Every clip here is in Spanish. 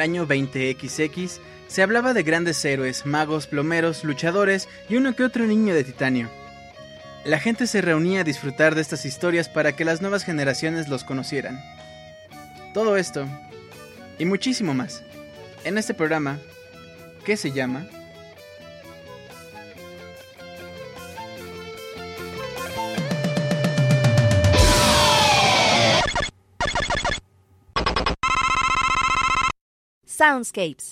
el año 20XX, se hablaba de grandes héroes, magos, plomeros, luchadores y uno que otro niño de titanio. La gente se reunía a disfrutar de estas historias para que las nuevas generaciones los conocieran. Todo esto y muchísimo más en este programa que se llama Soundscapes.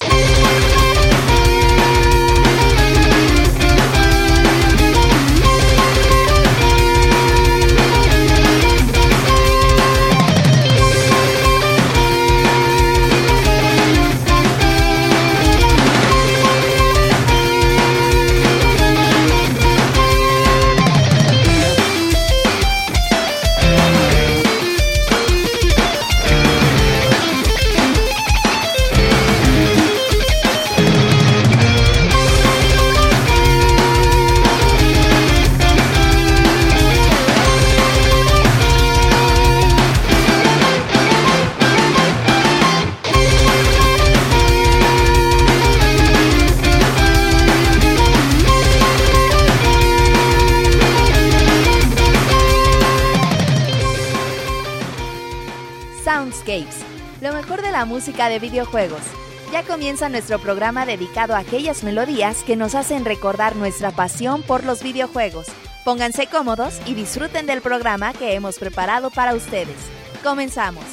Música de videojuegos. Ya comienza nuestro programa dedicado a aquellas melodías que nos hacen recordar nuestra pasión por los videojuegos. Pónganse cómodos y disfruten del programa que hemos preparado para ustedes. Comenzamos.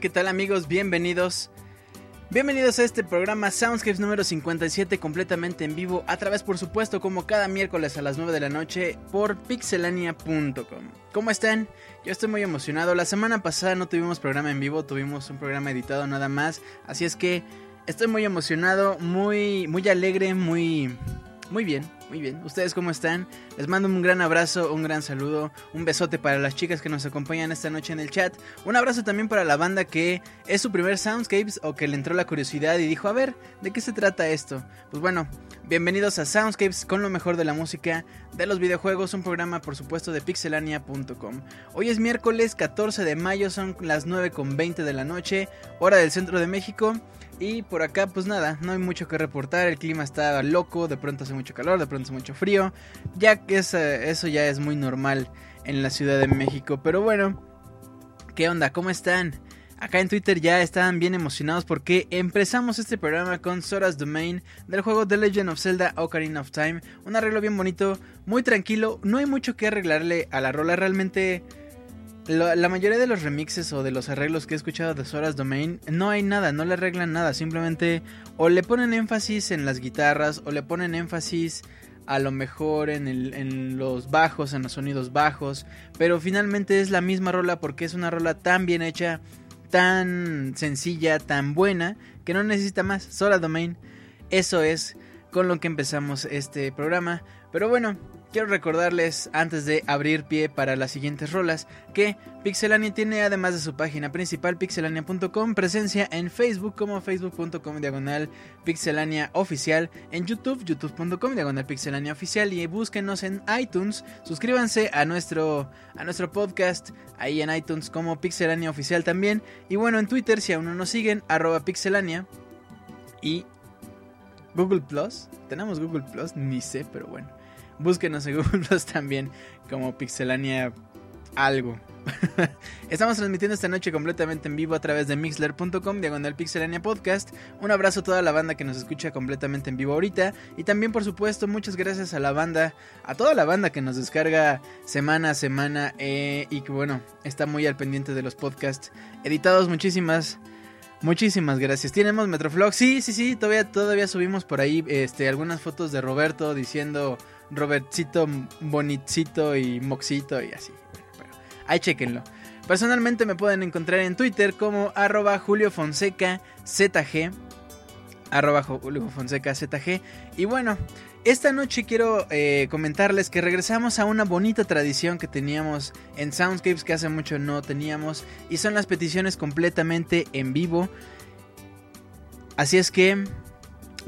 ¿Qué tal amigos? Bienvenidos. Bienvenidos a este programa Soundscapes número 57 completamente en vivo a través por supuesto como cada miércoles a las 9 de la noche por pixelania.com. ¿Cómo están? Yo estoy muy emocionado. La semana pasada no tuvimos programa en vivo, tuvimos un programa editado nada más, así es que estoy muy emocionado, muy muy alegre, muy muy bien, muy bien. ¿Ustedes cómo están? Les mando un gran abrazo, un gran saludo, un besote para las chicas que nos acompañan esta noche en el chat. Un abrazo también para la banda que es su primer Soundscapes o que le entró la curiosidad y dijo, a ver, ¿de qué se trata esto? Pues bueno, bienvenidos a Soundscapes con lo mejor de la música, de los videojuegos, un programa por supuesto de pixelania.com. Hoy es miércoles 14 de mayo, son las 9.20 de la noche, hora del centro de México. Y por acá, pues nada, no hay mucho que reportar. El clima está loco, de pronto hace mucho calor, de pronto hace mucho frío. Ya que eso ya es muy normal en la Ciudad de México. Pero bueno, ¿qué onda? ¿Cómo están? Acá en Twitter ya estaban bien emocionados porque empezamos este programa con Sora's Domain del juego The Legend of Zelda Ocarina of Time. Un arreglo bien bonito, muy tranquilo. No hay mucho que arreglarle a la rola, realmente la, mayoría de los remixes o de los arreglos que he escuchado de Sora's Domain no hay nada, no le arreglan nada, simplemente o le ponen énfasis en las guitarras o le ponen énfasis a lo mejor en, en los bajos, en los sonidos bajos, pero finalmente es la misma rola porque es una rola tan bien hecha, tan sencilla, tan buena, que no necesita más. Sora Domain, eso es con lo que empezamos este programa. Pero bueno, Quiero recordarles, antes de abrir pie para las siguientes rolas, que Pixelania tiene, además de su página principal, pixelania.com, presencia en Facebook como facebook.com diagonal pixelania oficial, en YouTube, youtube.com diagonal pixelania oficial, y búsquenos en iTunes, suscríbanse a nuestro, a nuestro podcast ahí en iTunes como pixelania oficial también, y bueno, en Twitter, si aún no nos siguen, arroba pixelania, y Google Plus, tenemos Google Plus, ni sé, pero bueno. Búsquenos en Google también como Pixelania algo. Estamos transmitiendo esta noche completamente en vivo a través de mixler.com, diagonal pixelania podcast. Un abrazo a toda la banda que nos escucha completamente en vivo ahorita. Y también, por supuesto, muchas gracias a la banda, a toda la banda que nos descarga semana a semana eh, y que, bueno, está muy al pendiente de los podcasts editados. Muchísimas Muchísimas gracias. Tenemos Metroflog. Sí, sí, sí, todavía, todavía subimos por ahí este, algunas fotos de Roberto diciendo Robertcito, Bonitcito y Moxito y así. Bueno, ahí chequenlo. Personalmente me pueden encontrar en Twitter como arroba Julio Fonseca ZG. Arroba Julio Fonseca ZG. Y bueno, esta noche quiero eh, comentarles que regresamos a una bonita tradición que teníamos en Soundscapes que hace mucho no teníamos. Y son las peticiones completamente en vivo. Así es que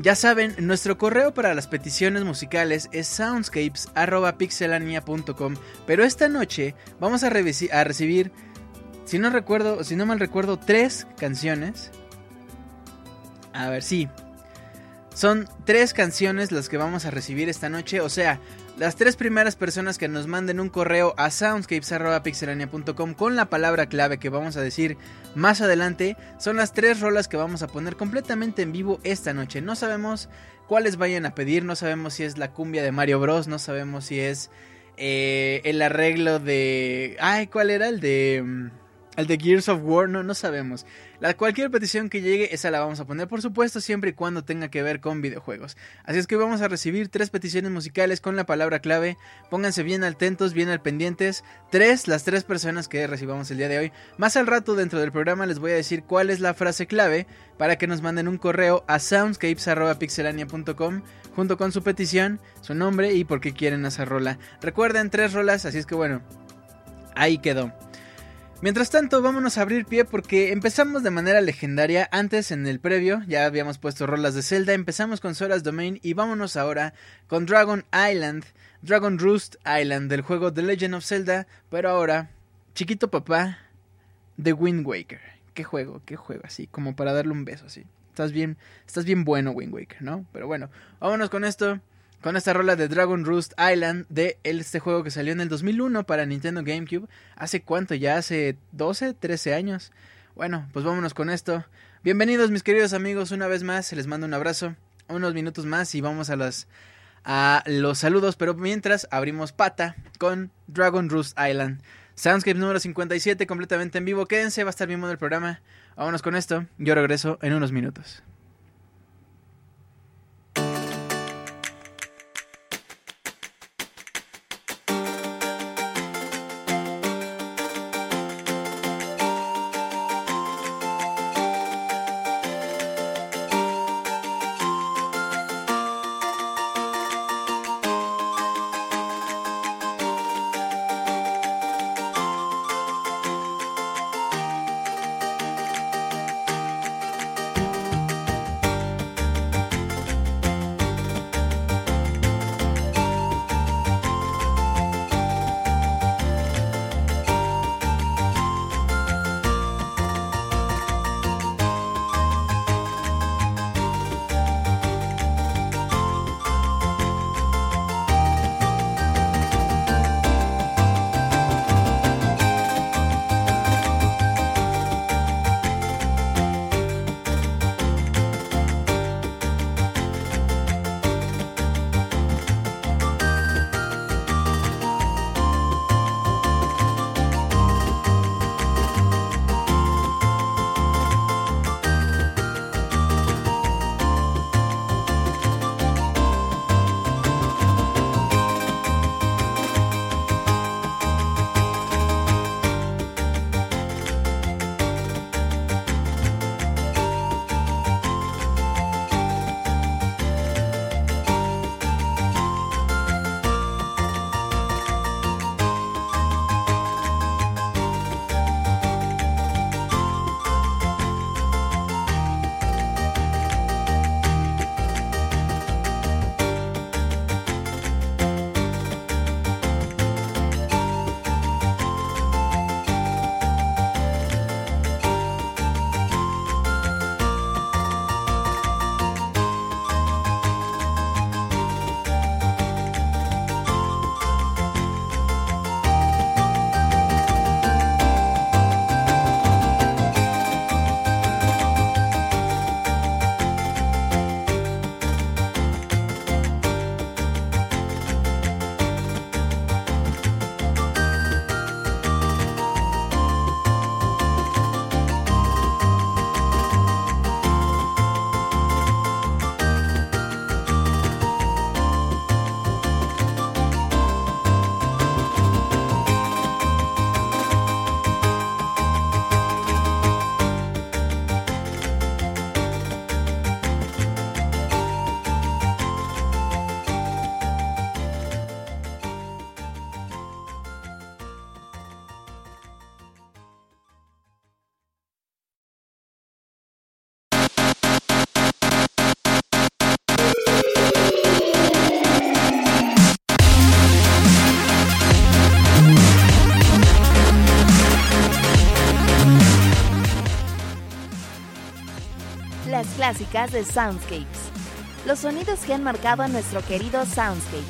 ya saben, nuestro correo para las peticiones musicales es soundscapes.pixelania.com, pero esta noche vamos a, recibir, si no recuerdo, si no mal recuerdo, tres canciones. A ver, sí. Son tres canciones las que vamos a recibir esta noche, o sea, las tres primeras personas que nos manden un correo a soundscapes.pixelania.com con la palabra clave que vamos a decir más adelante son las tres rolas que vamos a poner completamente en vivo esta noche. No sabemos cuáles vayan a pedir, no sabemos si es la cumbia de Mario Bros, no sabemos si es eh, el arreglo de... Ay, ¿cuál era? El de... El de Gears of War, no, no sabemos. La, cualquier petición que llegue, esa la vamos a poner, por supuesto, siempre y cuando tenga que ver con videojuegos. Así es que vamos a recibir tres peticiones musicales con la palabra clave. Pónganse bien atentos, bien al pendientes. Tres, las tres personas que recibamos el día de hoy. Más al rato dentro del programa les voy a decir cuál es la frase clave para que nos manden un correo a soundscapes.pixelania.com junto con su petición, su nombre y por qué quieren esa rola. Recuerden tres rolas, así es que bueno, ahí quedó. Mientras tanto, vámonos a abrir pie porque empezamos de manera legendaria. Antes, en el previo, ya habíamos puesto rolas de Zelda. Empezamos con Sora's Domain y vámonos ahora con Dragon Island, Dragon Roost Island del juego The Legend of Zelda. Pero ahora, chiquito papá, The Wind Waker. Qué juego, qué juego, así, como para darle un beso, así. Estás bien, estás bien bueno, Wind Waker, ¿no? Pero bueno, vámonos con esto con esta rola de Dragon Roost Island de este juego que salió en el 2001 para Nintendo GameCube. ¿Hace cuánto? Ya hace 12, 13 años. Bueno, pues vámonos con esto. Bienvenidos mis queridos amigos, una vez más, les mando un abrazo. Unos minutos más y vamos a los, a los saludos, pero mientras abrimos pata con Dragon Roost Island. Soundscape número 57, completamente en vivo. Quédense, va a estar bien el programa. Vámonos con esto. Yo regreso en unos minutos. Clásicas de Soundscapes. Los sonidos que han marcado a nuestro querido Soundscapes.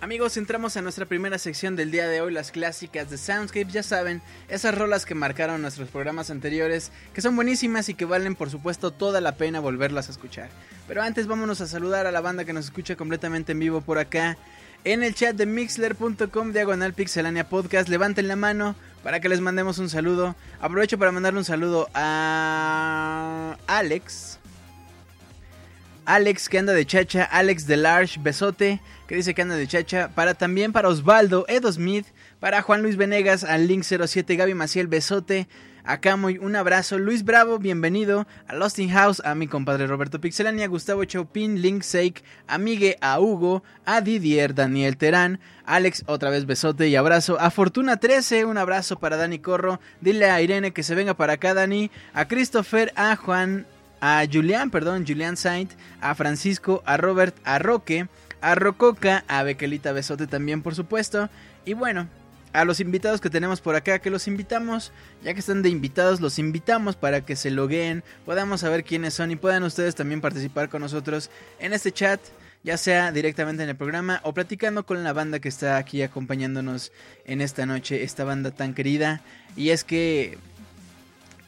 Amigos, entramos a nuestra primera sección del día de hoy, las clásicas de Soundscapes. Ya saben, esas rolas que marcaron nuestros programas anteriores, que son buenísimas y que valen por supuesto toda la pena volverlas a escuchar. Pero antes vámonos a saludar a la banda que nos escucha completamente en vivo por acá en el chat de mixler.com diagonal pixelania podcast. Levanten la mano para que les mandemos un saludo. Aprovecho para mandarle un saludo a Alex. Alex que anda de chacha, Alex de Large, besote, que dice que anda de chacha. Para también para Osvaldo, Edo Smith, para Juan Luis Venegas, al Link07, Gaby Maciel, besote. Acá muy un abrazo. Luis Bravo, bienvenido. A Lost in House, a mi compadre Roberto Pixelania, Gustavo Chopin, Link Sake, Amigue, a Hugo, a Didier, Daniel Terán, Alex, otra vez besote y abrazo. A Fortuna 13, un abrazo para Dani Corro. Dile a Irene que se venga para acá, Dani. A Christopher, a Juan, a Julián, perdón, Julián Saint, a Francisco, a Robert, a Roque, a Rococa, a Bequelita Besote también, por supuesto. Y bueno, a los invitados que tenemos por acá, que los invitamos, ya que están de invitados, los invitamos para que se logueen, podamos saber quiénes son y puedan ustedes también participar con nosotros en este chat, ya sea directamente en el programa o platicando con la banda que está aquí acompañándonos en esta noche, esta banda tan querida. Y es que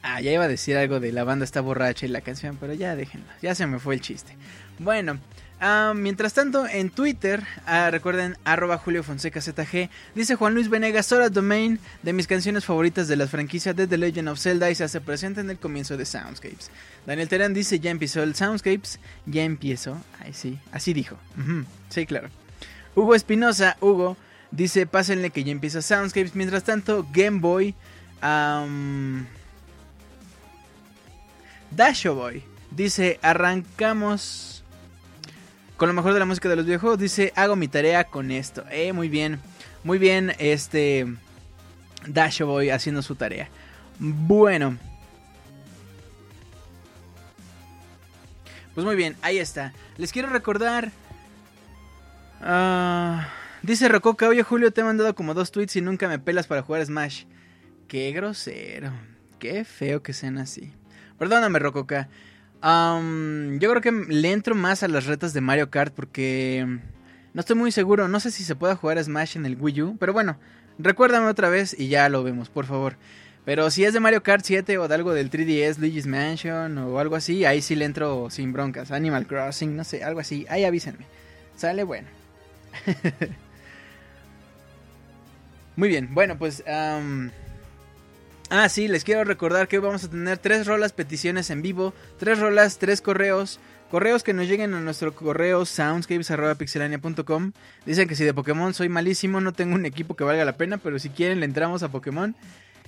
Ah, ya iba a decir algo de la banda está borracha y la canción, pero ya déjenlo, ya se me fue el chiste. Bueno, ah, mientras tanto, en Twitter, ah, recuerden, arroba Julio Fonseca ZG, dice Juan Luis Venegas, Sora Domain, de mis canciones favoritas de la franquicia de The Legend of Zelda y se hace presente en el comienzo de Soundscapes. Daniel Terán dice, ya empezó el Soundscapes, ya empiezo, ay sí, así dijo, sí, claro. Hugo Espinosa, Hugo, dice, pásenle que ya empieza Soundscapes, mientras tanto, Game Boy, um, Dasho Boy dice, arrancamos con lo mejor de la música de los viejos. Dice, hago mi tarea con esto. Eh, muy bien, muy bien, este Dasho Boy haciendo su tarea. Bueno. Pues muy bien, ahí está. Les quiero recordar... Ah, dice Rococa, oye Julio, te he mandado como dos tweets y nunca me pelas para jugar Smash. Qué grosero. Qué feo que sean así. Perdóname, Rococa. Yo creo que le entro más a las retas de Mario Kart porque no estoy muy seguro. No sé si se puede jugar Smash en el Wii U. Pero bueno, recuérdame otra vez y ya lo vemos, por favor. Pero si es de Mario Kart 7 o de algo del 3DS, Luigi's Mansion o algo así, ahí sí le entro sin broncas. Animal Crossing, no sé, algo así. Ahí avísenme. Sale bueno. Muy bien, bueno, pues... Ah, sí, les quiero recordar que vamos a tener tres rolas peticiones en vivo, tres rolas, tres correos. Correos que nos lleguen a nuestro correo soundscapes.pixelania.com. Dicen que si de Pokémon soy malísimo, no tengo un equipo que valga la pena, pero si quieren le entramos a Pokémon.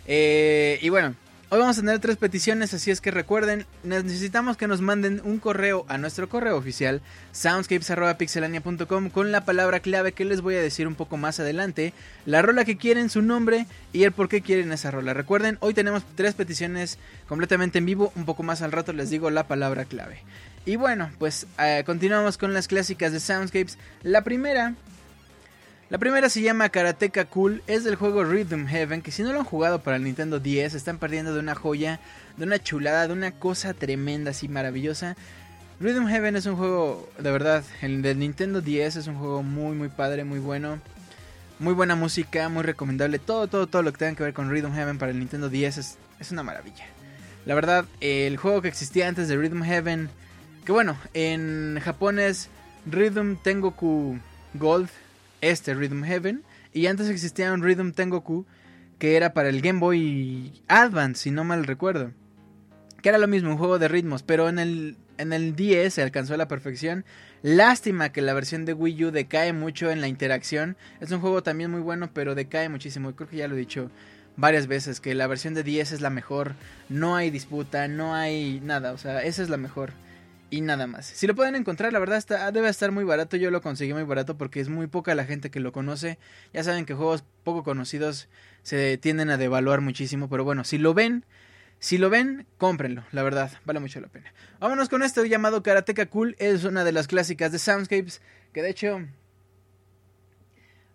Eh, y bueno, Hoy vamos a tener tres peticiones, así es que recuerden, necesitamos que nos manden un correo a nuestro correo oficial, soundscapes.pixelania.com, con la palabra clave que les voy a decir un poco más adelante, la rola que quieren, su nombre y el por qué quieren esa rola. Recuerden, hoy tenemos tres peticiones completamente en vivo, un poco más al rato les digo la palabra clave. Y bueno, pues eh, continuamos con las clásicas de Soundscapes. La primera la primera se llama Karateka Cool, es del juego Rhythm Heaven, que si no lo han jugado para el Nintendo 10, están perdiendo de una joya, de una chulada, de una cosa tremenda, así maravillosa. Rhythm Heaven es un juego, de verdad, el del Nintendo 10 es un juego muy, muy padre, muy bueno. Muy buena música, muy recomendable. Todo, todo, todo lo que tenga que ver con Rhythm Heaven para el Nintendo 10 es, es una maravilla. La verdad, el juego que existía antes de Rhythm Heaven, que bueno, en Japón es Rhythm Tengoku Gold, este Rhythm Heaven. Y antes existía un Rhythm Tengoku que era para el Game Boy Advance, si no mal recuerdo. Que era lo mismo, un juego de ritmos, pero en el, en el 10 se alcanzó a la perfección. Lástima que la versión de Wii U decae mucho en la interacción. Es un juego también muy bueno, pero decae muchísimo. Creo que ya lo he dicho varias veces, que la versión de 10 es la mejor. No hay disputa, no hay nada, o sea, esa es la mejor y nada más. Si lo pueden encontrar, la verdad está, debe estar muy barato. Yo lo conseguí muy barato porque es muy poca la gente que lo conoce. Ya saben que juegos poco conocidos se tienden a devaluar muchísimo. Pero bueno, si lo ven, si lo ven, cómprenlo. La verdad, vale mucho la pena. Vámonos con esto llamado Karateka Cool. Es una de las clásicas de Soundscapes. Que de hecho...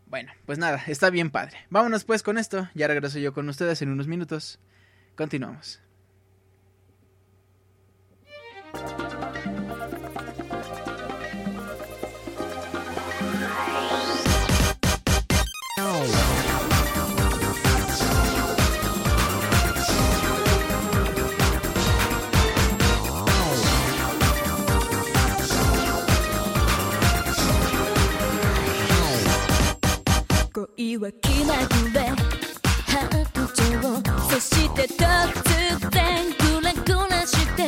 Bueno, pues nada, está bien padre. Vámonos pues con esto. Ya regreso yo con ustedes en unos minutos. Continuamos. 恋は気まぐれ。白状。そして突然グラグラして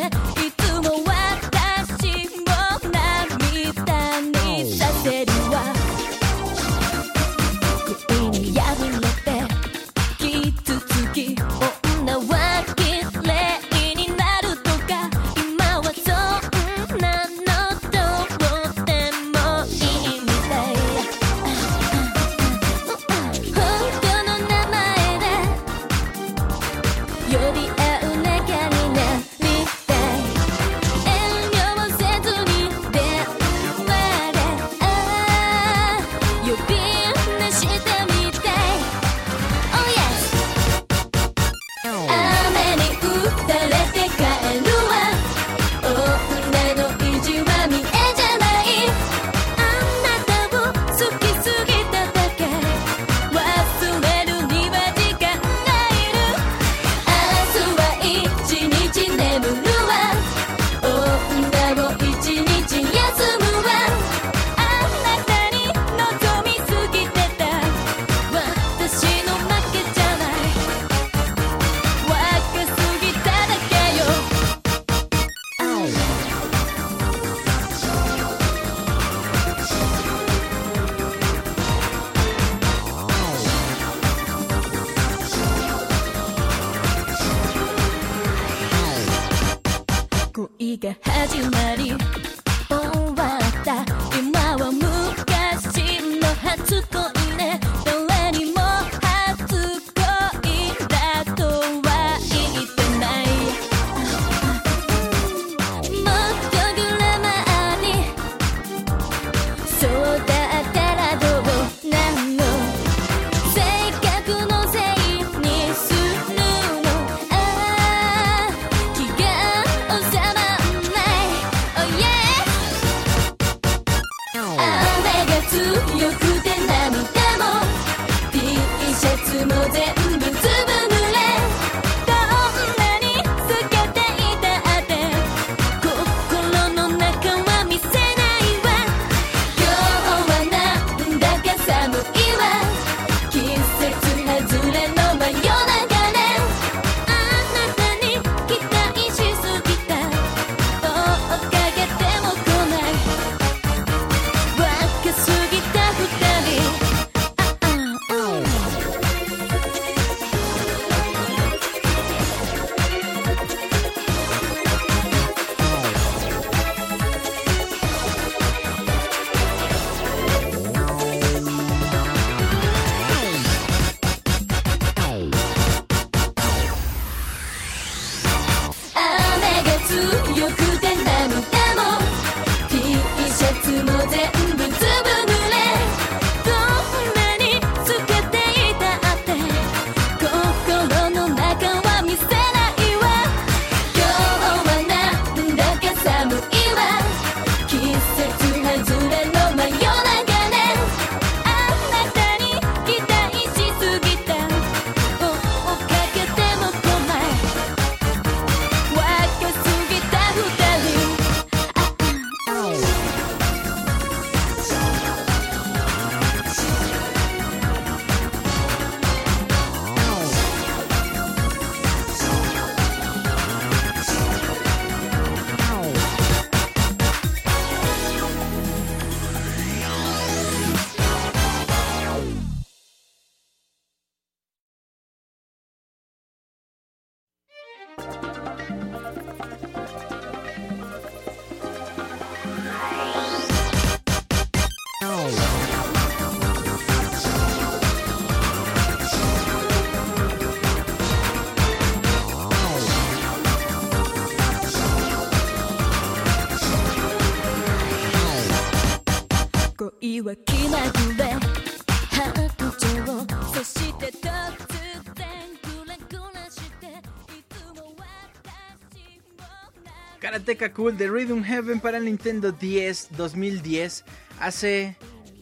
Cool de Rhythm Heaven para el Nintendo 10 2010. Hace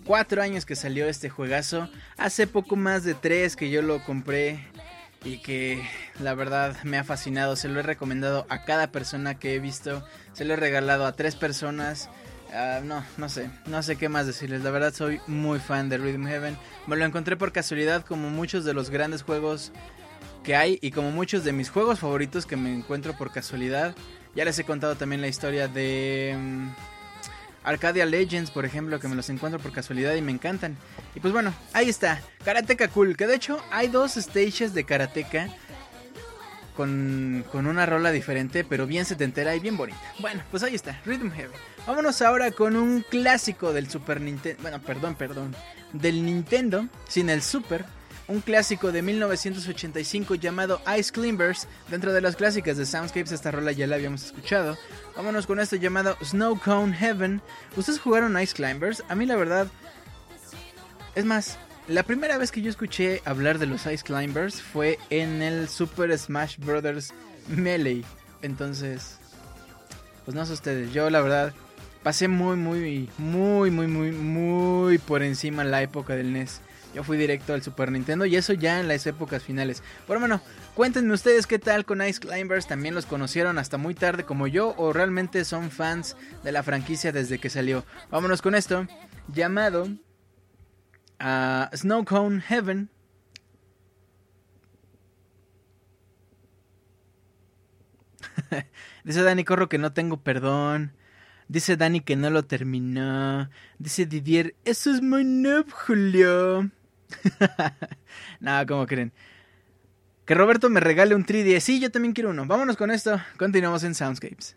4 años que salió este juegazo. Hace poco más de 3 que yo lo compré y que la verdad me ha fascinado. Se lo he recomendado a cada persona que he visto. Se lo he regalado a 3 personas. Ah, no, no sé, no sé qué más decirles. La verdad soy muy fan de Rhythm Heaven. Me lo encontré por casualidad como muchos de los grandes juegos que hay y como muchos de mis juegos favoritos que me encuentro por casualidad. Ya les he contado también la historia de mm, Arcadia Legends, por ejemplo, que me los encuentro por casualidad y me encantan. Y pues bueno, ahí está, Karateka Cool, que de hecho hay dos stages de Karateka con, con una rola diferente, pero bien setentera y bien bonita. Bueno, pues ahí está, Rhythm Heaven. Vámonos ahora con un clásico del Super Nintendo, bueno, perdón, perdón, del Nintendo, sin el Super un clásico de 1985 llamado Ice Climbers. Dentro de las clásicas de Soundscapes, esta rola ya la habíamos escuchado. Vámonos con esto llamado Snow Cone Heaven. ¿Ustedes jugaron Ice Climbers? A mí la verdad... Es más, la primera vez que yo escuché hablar de los Ice Climbers fue en el Super Smash Bros. Melee. Entonces, pues no sé ustedes, yo la verdad pasé muy, muy, muy, muy, muy, muy por encima la época del NES. Yo fui directo al Super Nintendo y eso ya en las épocas finales. Pero bueno, cuéntenme ustedes qué tal con Ice Climbers. ¿También los conocieron hasta muy tarde como yo o realmente son fans de la franquicia desde que salió? Vámonos con esto. Llamado a Snow Cone Heaven. Dice Dani Corro que no tengo perdón. Dice Dani que no lo terminó. Dice Didier, eso es muy noob. Nada, como creen? Que Roberto me regale un 3D. Sí, yo también quiero uno. Vámonos con esto. Continuamos en Soundscapes.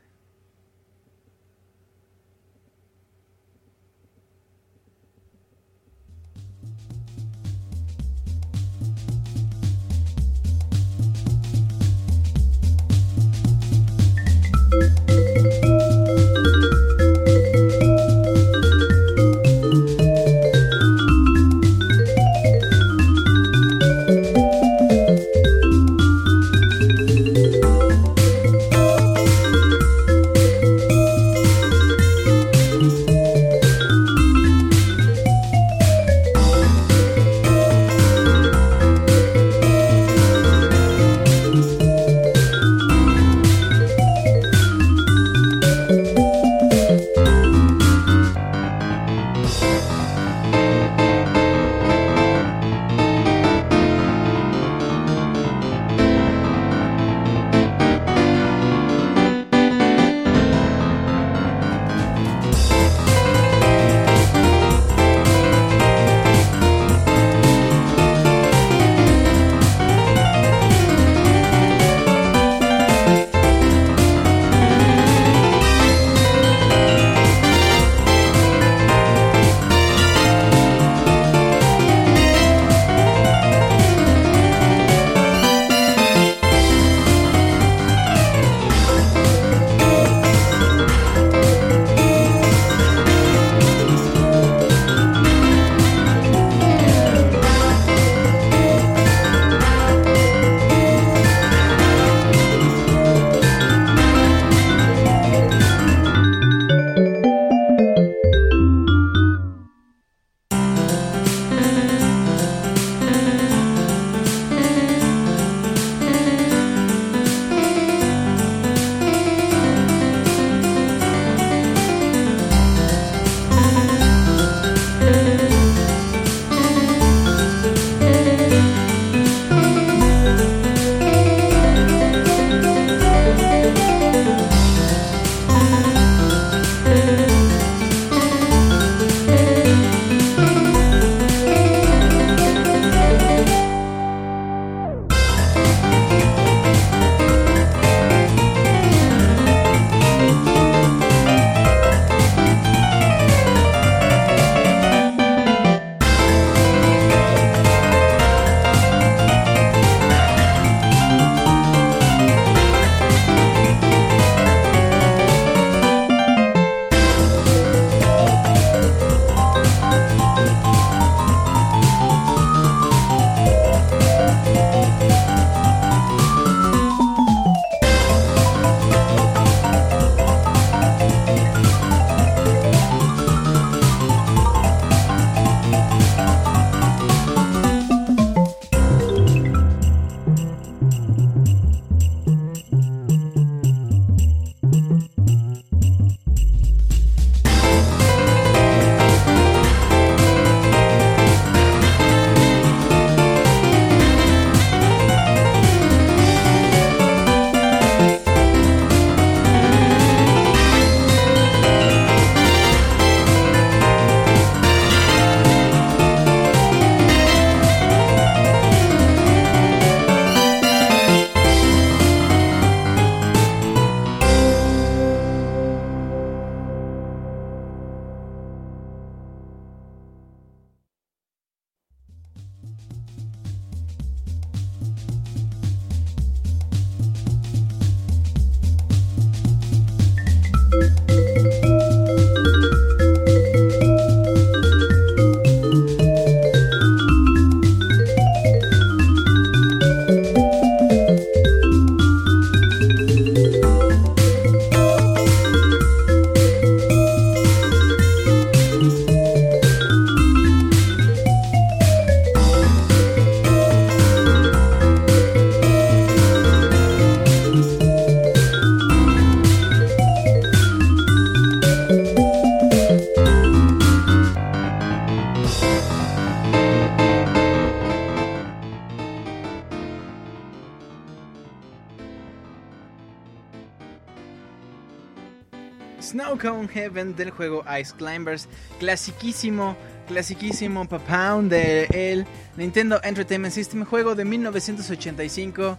Heaven del juego Ice Climbers, clasiquísimo, clasiquísimo Papound de el Nintendo Entertainment System, juego de 1985.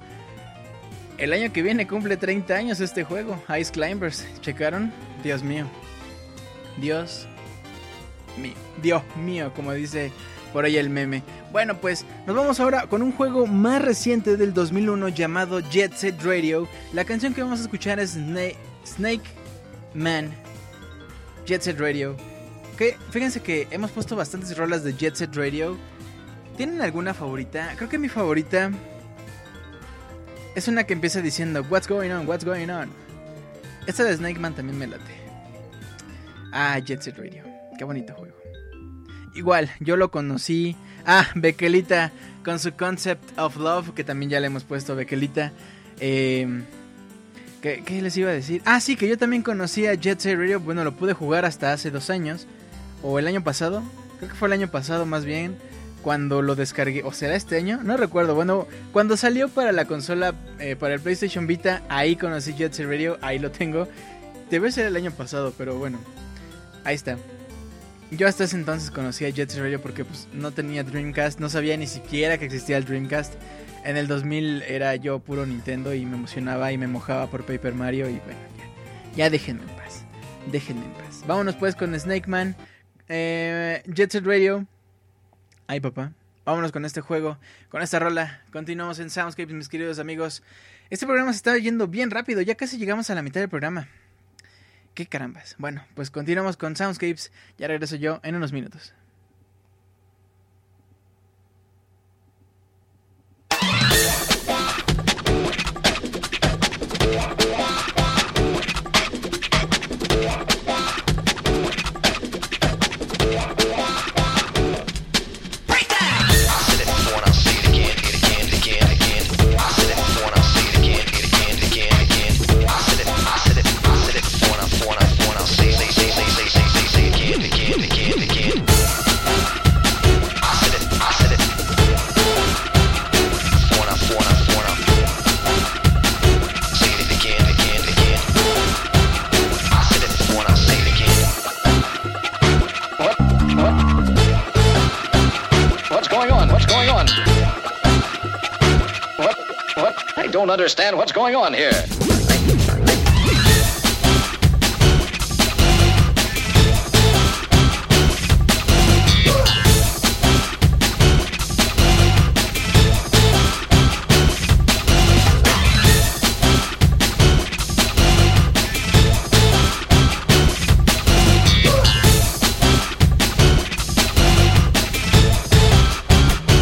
El año que viene cumple 30 años este juego, Ice Climbers. ¿Checaron? Dios mío. Dios mío. Dios mío, como dice por ahí el meme. Bueno, pues nos vamos ahora con un juego más reciente del 2001 llamado Jet Set Radio. La canción que vamos a escuchar es Snake, Man. Jet Set Radio. Que fíjense que hemos puesto bastantes rolas de Jet Set Radio. ¿Tienen alguna favorita? Creo que mi favorita es una que empieza diciendo What's going on? What's going on? Esta de Snake Man también me late. Ah, Jet Set Radio. Qué bonito juego. Igual, yo lo conocí. Ah, Bekelita con su Concept of Love, que también ya le hemos puesto Bekelita. Em, ¿qué, les iba a decir? Ah, sí, que yo también conocí a Jet Set Radio. Bueno, lo pude jugar hasta hace dos años. O el año pasado. Creo que fue el año pasado más bien. Cuando lo descargué. ¿O será este año? No recuerdo. Bueno, cuando salió para la consola, eh, para el PlayStation Vita, ahí conocí Jet Set Radio. Ahí lo tengo. Debe ser el año pasado, pero bueno. Ahí está. Yo hasta ese entonces conocía Jet Set Radio porque pues, no tenía Dreamcast, no sabía ni siquiera que existía el Dreamcast. En el 2000 era yo puro Nintendo y me emocionaba y me mojaba por Paper Mario y bueno, ya, ya déjenme en paz, déjenme en paz. Vámonos pues con Snake Man, eh, Jet Set Radio. Ay papá, vámonos con este juego, con esta rola. Continuamos en Soundscapes, mis queridos amigos. Este programa se está yendo bien rápido, ya casi llegamos a la mitad del programa. ¿Qué carambas? Bueno, pues continuamos con Soundscapes. Ya regreso yo en unos minutos. Don't understand what's going on here.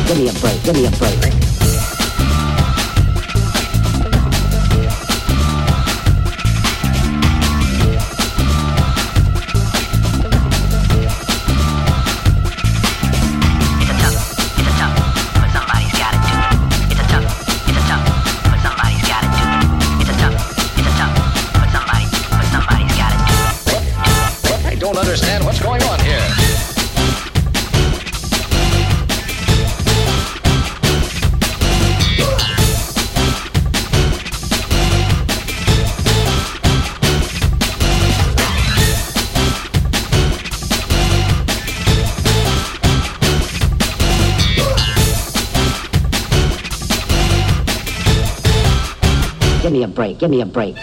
Give me a break, give me a break. Break. Give me a break.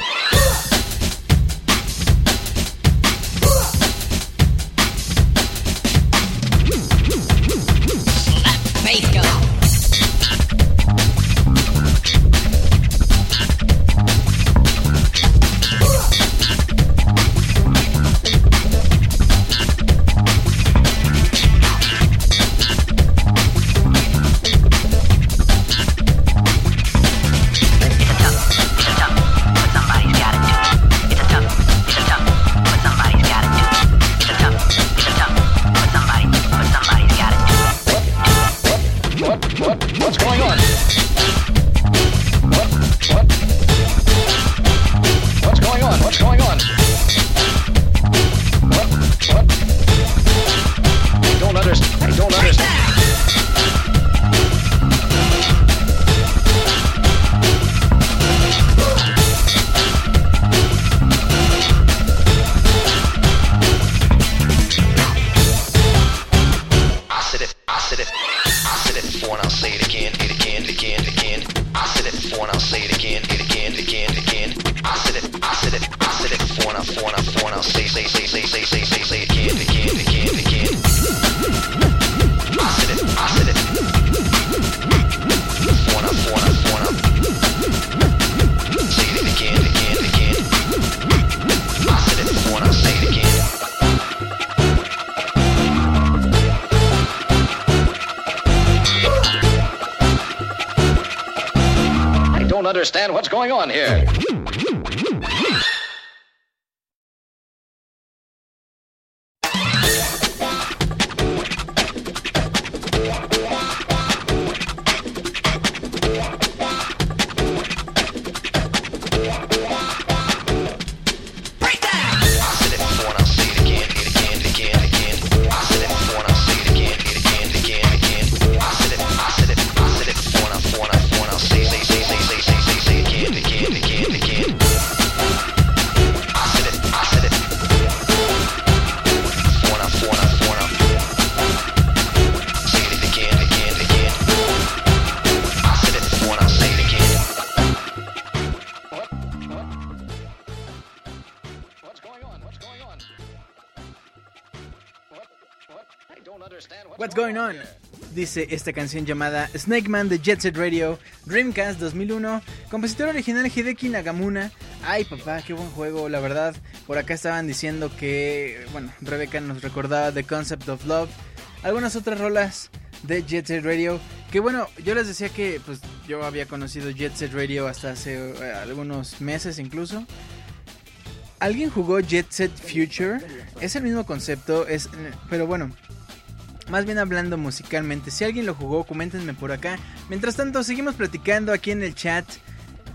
Understand what's going on here. Esta canción llamada Snake Man de Jet Set Radio, Dreamcast 2001, compositor original Hideki Nagamuna. Ay papá, qué buen juego, la verdad. Por acá estaban diciendo que, bueno, Rebeca nos recordaba The Concept of Love. Algunas otras rolas de Jet Set Radio. Que bueno, yo les decía que pues yo había conocido Jet Set Radio hasta hace eh, algunos meses incluso. ¿Alguien jugó Jet Set Future? Es el mismo concepto, es, pero bueno, más bien hablando musicalmente. Si alguien lo jugó, coméntenme por acá. Mientras tanto, seguimos platicando aquí en el chat.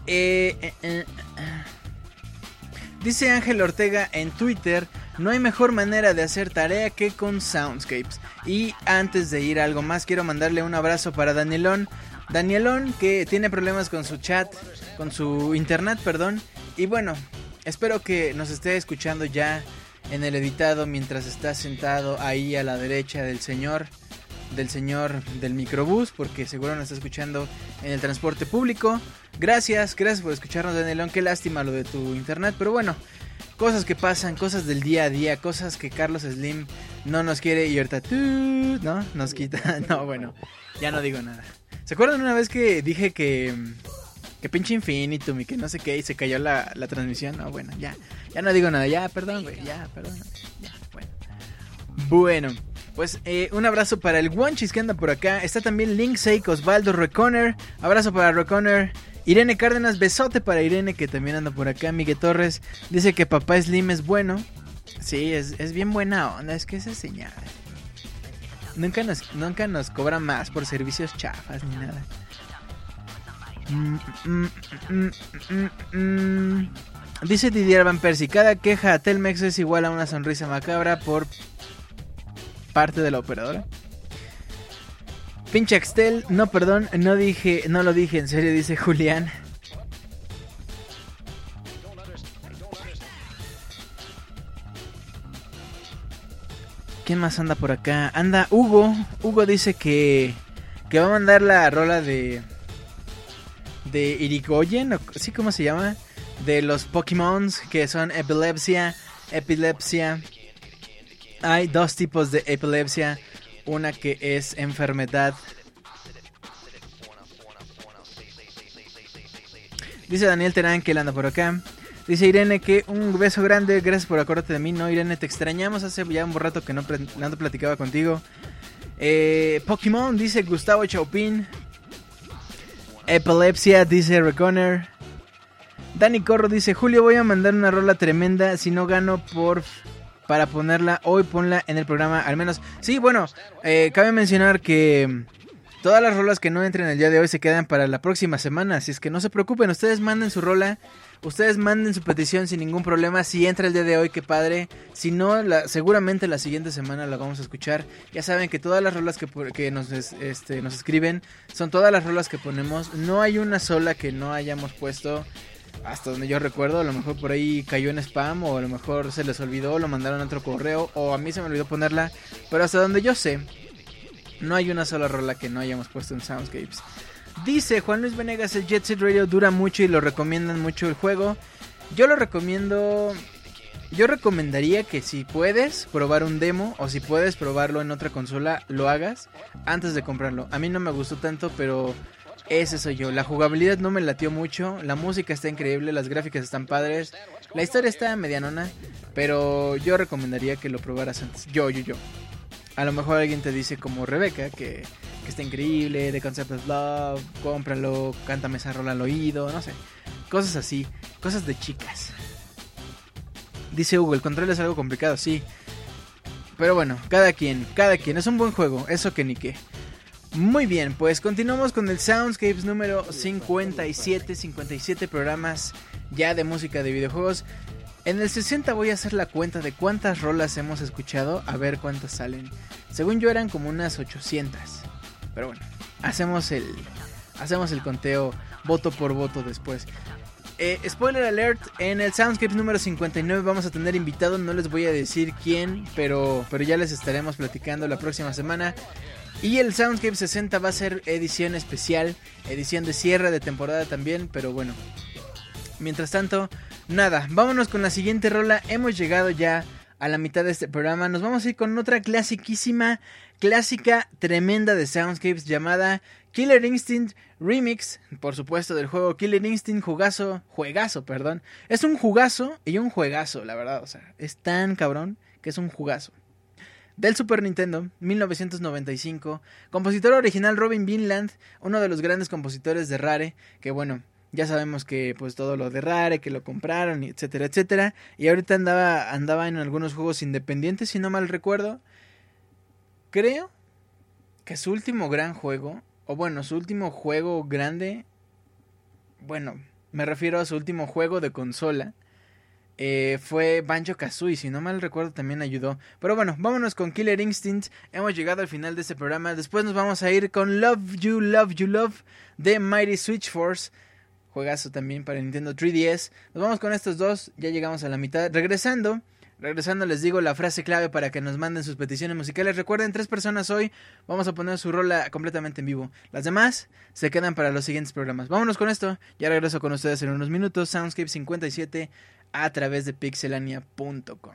Eh, eh, eh. Dice Ángel Ortega en Twitter, no hay mejor manera de hacer tarea que con Soundscapes. Y antes de ir a algo más, quiero mandarle un abrazo para Danielón. Danielón que tiene problemas con su chat, con su internet, perdón. Y bueno, espero que nos esté escuchando ya en el editado mientras está sentado ahí a la derecha del señor del señor del microbús porque seguro nos está escuchando en el transporte público. Gracias, gracias por escucharnos Danielón, qué lástima lo de tu internet, pero bueno, cosas que pasan, cosas del día a día, cosas que Carlos Slim no nos quiere y ahorita tú, ¿no? Nos quita. No, bueno, ya no digo nada. ¿Se acuerdan una vez que dije que que pinche infinitum y que no sé qué y se cayó la, la transmisión? No, bueno, ya. Ya no digo nada, ya, perdón, güey, ya, perdón. Ya, bueno. Bueno, pues eh, un abrazo para el Wanchis que anda por acá. Está también Linksake, Osvaldo Reconer. Abrazo para Reconer. Irene Cárdenas, besote para Irene que también anda por acá. Miguel Torres dice que papá Slim es bueno. Sí, es, es bien buena onda, es que esa señal. Nunca nos, nunca nos cobra más por servicios chafas ni nada. Dice Didier Van Persie, cada queja a Telmex es igual a una sonrisa macabra por parte de la operadora. Pinche Axtel, no perdón, no dije, no lo dije en serio, dice Julián. ¿Quién más anda por acá? Anda Hugo. Hugo dice que que va a mandar la rola de de Irigoyen, sí cómo se llama, de los Pokémon que son epilepsia, epilepsia. Hay dos tipos de epilepsia, una que es enfermedad. Dice Daniel Terán que él anda por acá. Dice Irene que un beso grande, gracias por acordarte de mí. No, Irene, te extrañamos hace ya un rato que no, no platicaba contigo. Eh, Pokémon, dice Gustavo Chaupin. Epilepsia, dice Reconer. Dani Corro dice, Julio, voy a mandar una rola tremenda. Si no gano por para ponerla hoy, ponla en el programa al menos. Sí, bueno, eh, cabe mencionar que todas las rolas que no entren el día de hoy se quedan para la próxima semana. Así es que no se preocupen, ustedes manden su rola. Ustedes manden su petición sin ningún problema. Si entra el día de hoy, qué padre. Si no, la, seguramente la siguiente semana la vamos a escuchar. Ya saben que todas las rolas que, nos, es- este, nos escriben son todas las rolas que ponemos. No hay una sola que no hayamos puesto. Hasta donde yo recuerdo, a lo mejor por ahí cayó en spam o a lo mejor se les olvidó, lo mandaron a otro correo o a mí se me olvidó ponerla. Pero hasta donde yo sé, No hay una sola rola que no hayamos puesto en Soundscapes. Dice Juan Luis Venegas, el Jet Set Radio dura mucho y lo recomiendan mucho el juego. Yo lo recomiendo... Yo recomendaría que si puedes probar un demo o si puedes probarlo en otra consola, lo hagas antes de comprarlo. A mí no me gustó tanto, pero ese soy yo. La jugabilidad no me latió mucho, la música está increíble, las gráficas están padres, la historia está medianona, pero yo recomendaría que lo probaras antes. Yo, yo, yo. A lo mejor alguien te dice como Rebeca que, que está increíble, de Concept of Love, cómpralo, cántame esa rola al oído, no sé. Cosas así, cosas de chicas. Dice Hugo, el control es algo complicado, sí. Pero bueno, cada quien, cada quien. Es un buen juego, eso que ni qué. Muy bien, pues continuamos con el Soundscapes número 57, 57 programas ya de música de videojuegos. En el 60 voy a hacer la cuenta de cuántas rolas hemos escuchado, a ver cuántas salen. Según yo eran como unas 800. Pero bueno, hacemos el hacemos el conteo voto por voto después. Eh, spoiler alert, en el Soundscapes número 59 vamos a tener invitado, no les voy a decir quién, pero, pero ya les estaremos platicando la próxima semana. Y el Soundscape 60 va a ser edición especial, edición de cierre de temporada también, pero bueno. Mientras tanto, nada, vámonos con la siguiente rola. Hemos llegado ya a la mitad de este programa. Nos vamos a ir con otra clasiquísima, clásica, tremenda de Soundscapes llamada Killer Instinct Remix, por supuesto, del juego Killer Instinct, jugazo, juegazo, perdón. Es un jugazo y un juegazo, la verdad, o sea, es tan cabrón que es un jugazo. Del Super Nintendo, 1995, compositor original Robin Vinland, uno de los grandes compositores de Rare, que bueno, ya sabemos que pues todo lo de Rare, que lo compraron, etcétera, etcétera, y ahorita andaba, andaba en algunos juegos independientes, si no mal recuerdo. Creo que su último gran juego, o bueno, su último juego grande, bueno, me refiero a su último juego de consola, eh, fue Banjo Kazooie, si no mal recuerdo también ayudó. Pero bueno, vámonos con Killer Instinct. Hemos llegado al final de este programa. Después nos vamos a ir con Love You, Love You, Love de Mighty Switch Force. Juegazo también para Nintendo 3DS. Nos vamos con estos dos. Ya llegamos a la mitad. Regresando. Regresando les digo la frase clave para que nos manden sus peticiones musicales. Recuerden, tres personas hoy vamos a poner su rola completamente en vivo. Las demás se quedan para los siguientes programas. Vámonos con esto. Ya regreso con ustedes en unos minutos. Soundscape 57 a través de pixelania.com.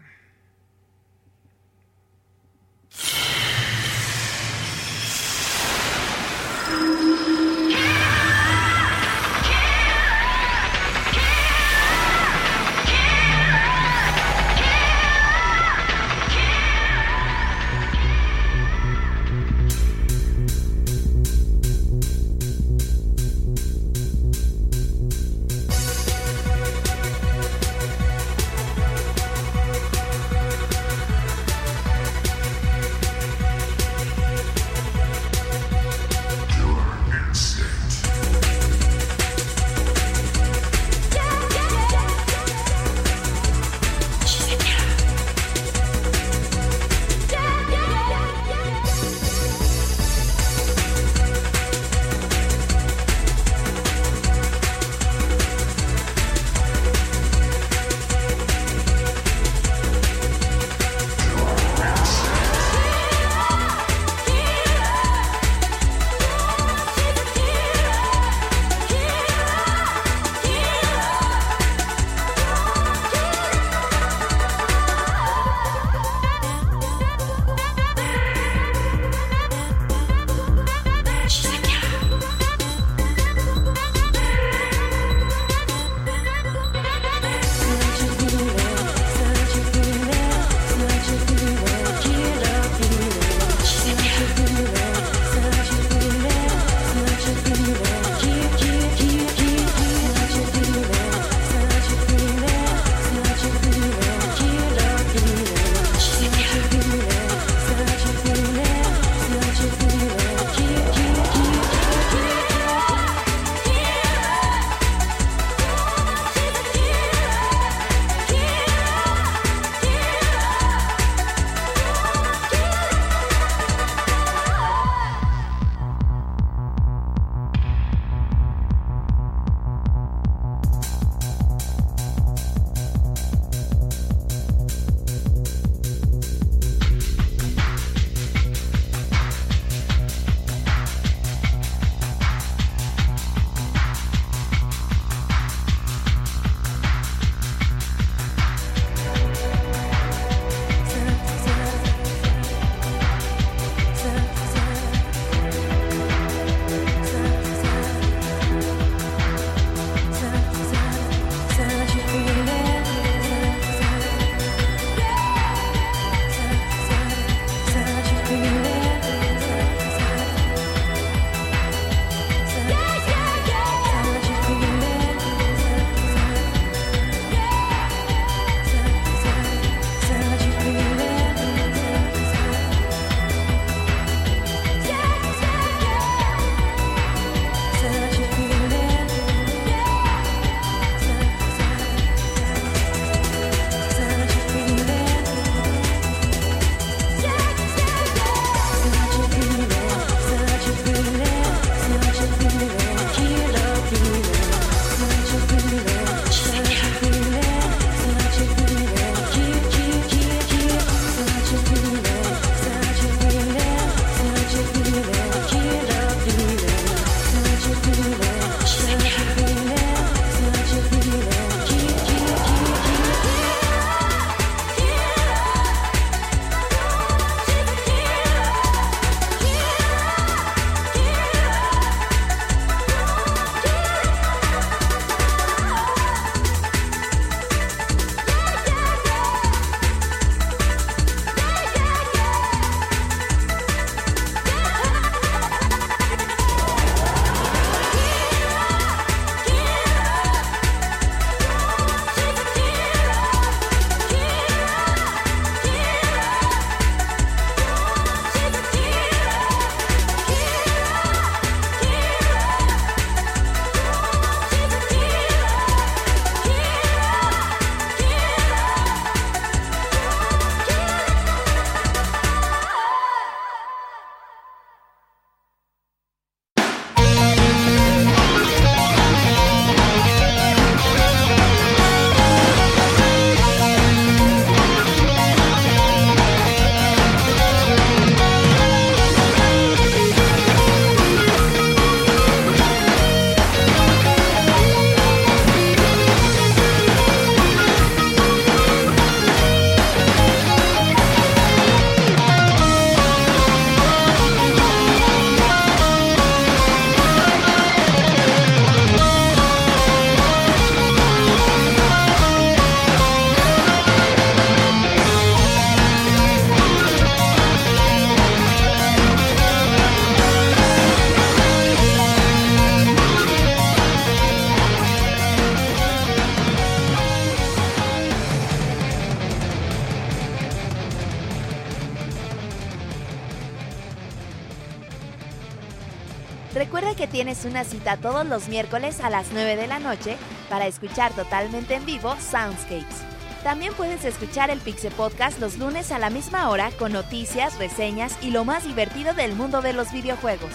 una cita todos los miércoles a las 9 de la noche para escuchar totalmente en vivo Soundscapes. También puedes escuchar el Pixel Podcast los lunes a la misma hora con noticias, reseñas y lo más divertido del mundo de los videojuegos.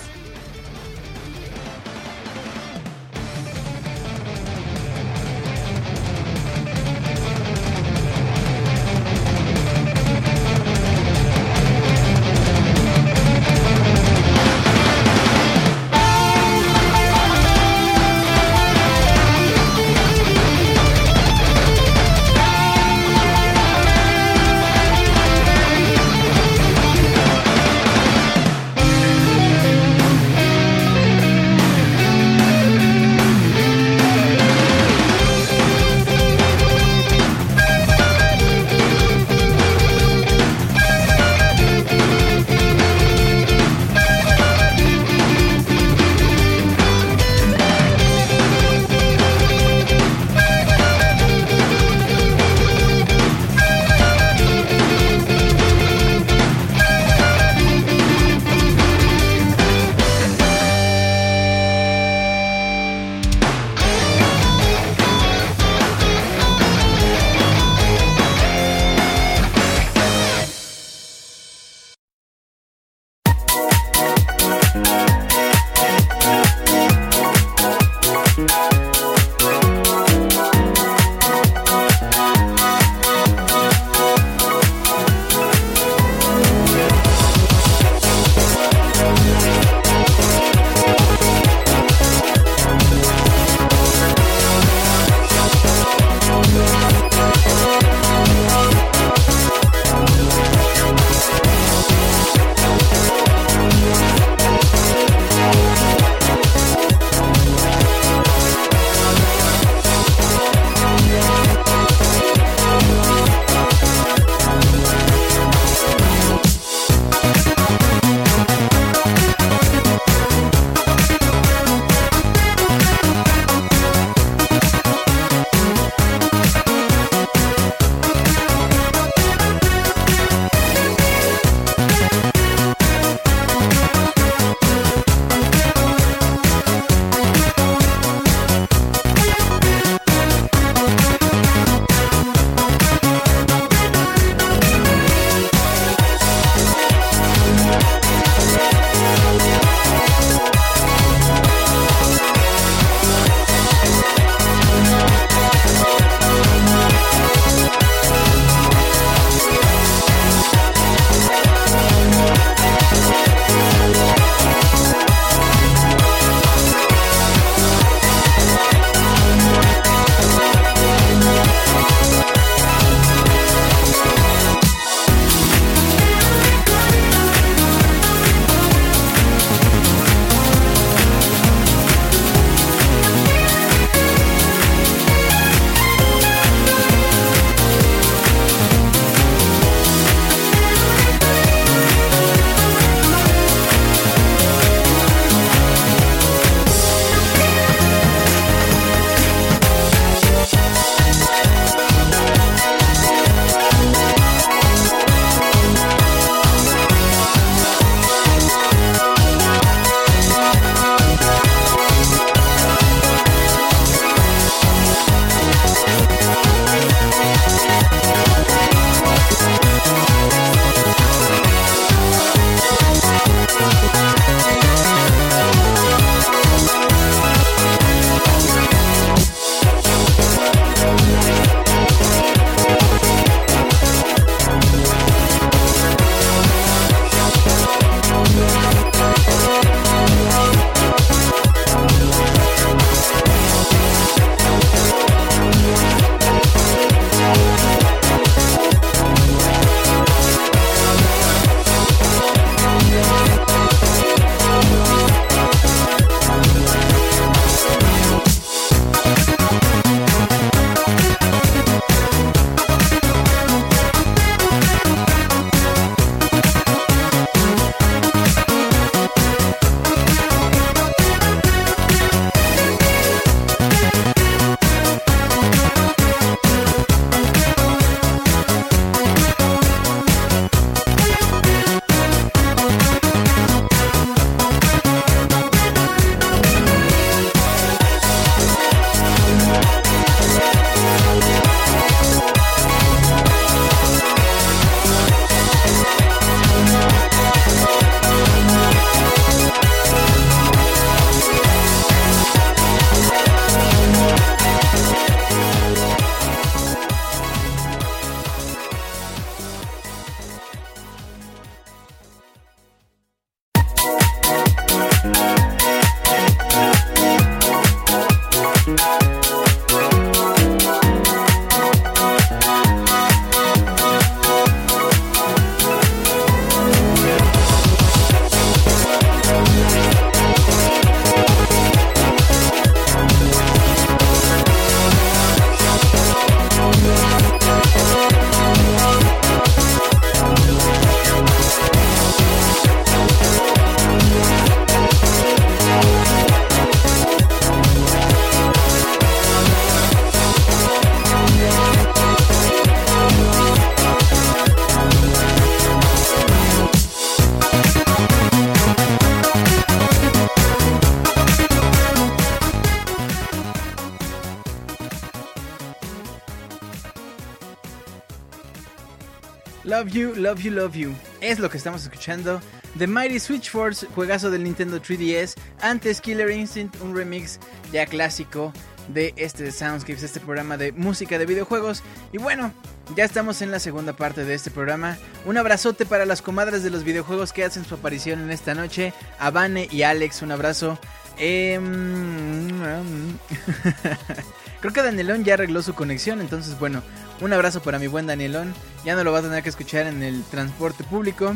You, Love You, Love You. Es lo que estamos escuchando. The Mighty Switch Force, juegazo del Nintendo 3DS. Antes Killer Instinct, un remix ya clásico de este Soundscapes, este programa de música de videojuegos. Y bueno, ya estamos en la segunda parte de este programa. Un abrazote para las comadres de los videojuegos que hacen su aparición en esta noche. A Vane y Alex, un abrazo. Em, Creo que Danielón ya arregló su conexión, entonces bueno, un abrazo para mi buen Danielón. Ya no lo va a tener que escuchar en el transporte público.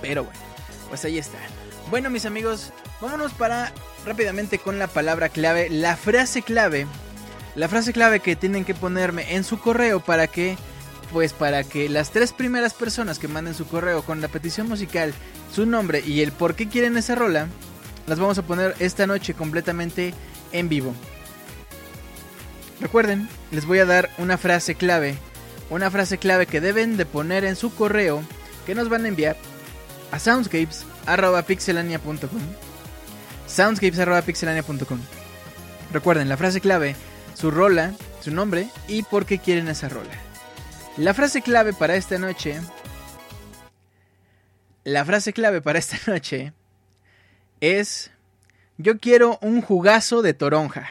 Pero bueno, pues ahí está. Bueno, mis amigos, vámonos para rápidamente con la palabra clave, la frase clave. La frase clave que tienen que ponerme en su correo para que pues para que las tres primeras personas que manden su correo con la petición musical, su nombre y el por qué quieren esa rola, las vamos a poner esta noche completamente en vivo. Recuerden, les voy a dar una frase clave, una frase clave que deben de poner en su correo que nos van a enviar a soundscapes@pixelania.com. soundscapes@pixelania.com. Recuerden la frase clave, su rola, su nombre y por qué quieren esa rola. La frase clave para esta noche La frase clave para esta noche es yo quiero un jugazo de toronja.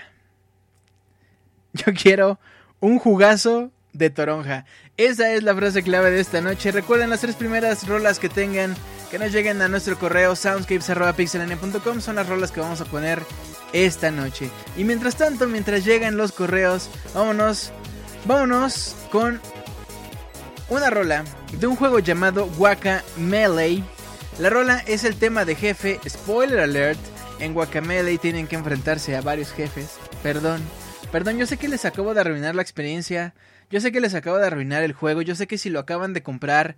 Yo quiero un jugazo de toronja. Esa es la frase clave de esta noche. Recuerden las tres primeras rolas que tengan que nos lleguen a nuestro correo soundscapes.pixelania.com son las rolas que vamos a poner esta noche. Y mientras tanto, mientras llegan los correos, vámonos, vámonos con una rola de un juego llamado Waka Melee. La rola es el tema de jefe, spoiler alert, en Guacamele tienen que enfrentarse a varios jefes. Perdón, perdón, yo sé que les acabo de arruinar la experiencia. Yo sé que les acabo de arruinar el juego. Yo sé que si lo acaban de comprar.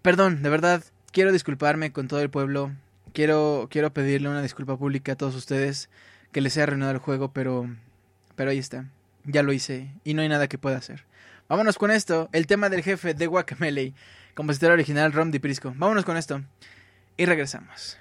Perdón, de verdad, quiero disculparme con todo el pueblo. Quiero, quiero pedirle una disculpa pública a todos ustedes que les haya arruinado el juego, pero. Pero ahí está. Ya lo hice y no hay nada que pueda hacer. Vámonos con esto, el tema del jefe de Guacamele, compositor original Rom Di Prisco. Vámonos con esto y regresamos.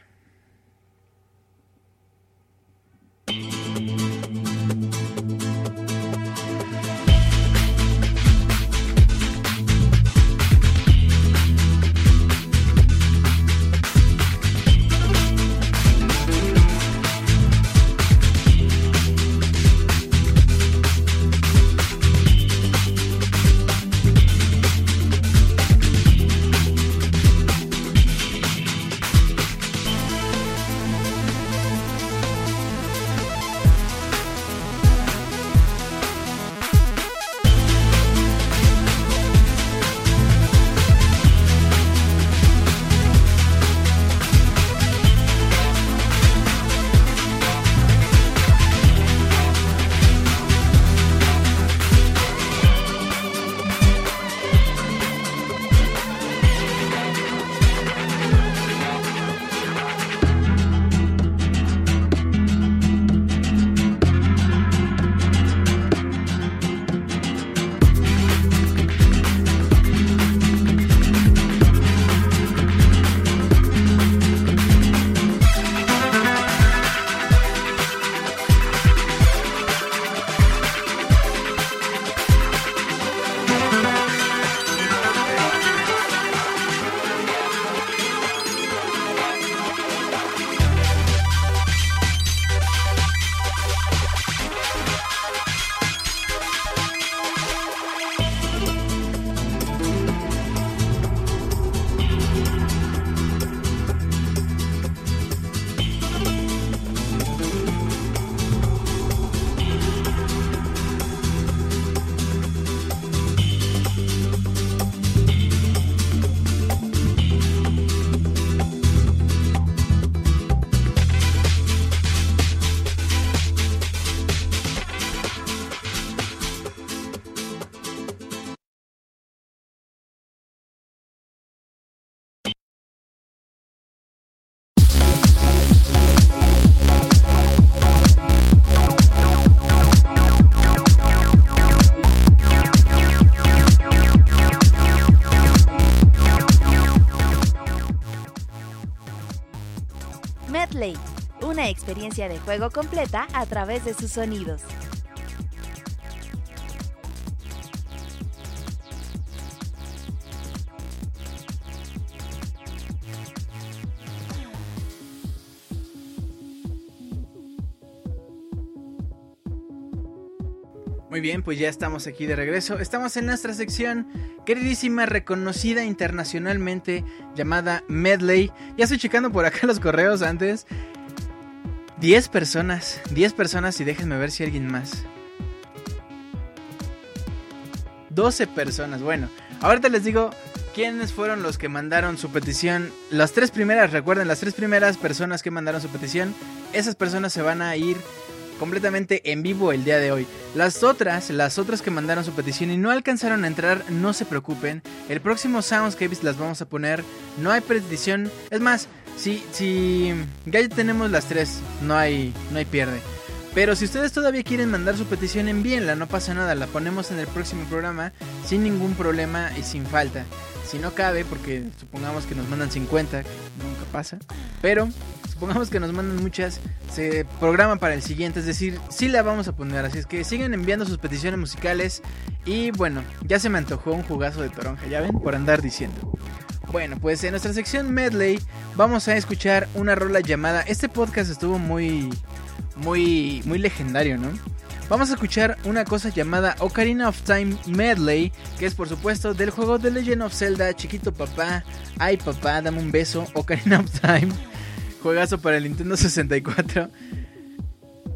experiencia de juego completa a través de sus sonidos. Muy bien, pues ya estamos aquí de regreso. Estamos en nuestra sección queridísima, reconocida internacionalmente, llamada Medley. Ya estoy checando por acá los correos antes 10 personas, 10 personas y déjenme ver si alguien más. 12 personas, bueno. Ahorita les digo quiénes fueron los que mandaron su petición. Las tres primeras, recuerden, las tres primeras personas que mandaron su petición. Esas personas se van a ir completamente en vivo el día de hoy. Las otras, las otras que mandaron su petición y no alcanzaron a entrar, no se preocupen. El próximo Soundscapes las vamos a poner. No hay petición. Es más, si, si ya tenemos las tres, no hay, no hay pierde. Pero si ustedes todavía quieren mandar su petición, envíenla, no pasa nada, la ponemos en el próximo programa sin ningún problema y sin falta. Si no cabe, porque supongamos que nos mandan 50, nunca pasa, pero supongamos que nos mandan muchas, se programa para el siguiente, es decir, sí la vamos a poner, así es que sigan enviando sus peticiones musicales y bueno, ya se me antojó un jugazo de toronja, ya ven, por andar diciendo. Bueno, pues en nuestra sección medley vamos a escuchar una rola llamada, este podcast estuvo muy muy, muy legendario, ¿no? Vamos a escuchar una cosa llamada Ocarina of Time Medley, que es por supuesto del juego The Legend of Zelda, chiquito papá, ay papá, dame un beso, Ocarina of Time, juegazo para el Nintendo 64.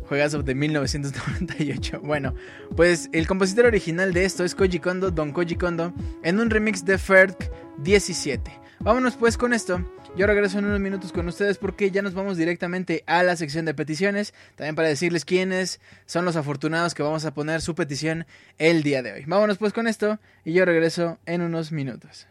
Juegazo de 1998. Bueno, pues el compositor original de esto es Koji Kondo, Don Koji Kondo, en un remix de Ferg 17. Vámonos pues con esto. Yo regreso en unos minutos con ustedes porque ya nos vamos directamente a la sección de peticiones. También para decirles quiénes son los afortunados que vamos a poner su petición el día de hoy. Vámonos pues con esto y yo regreso en unos minutos.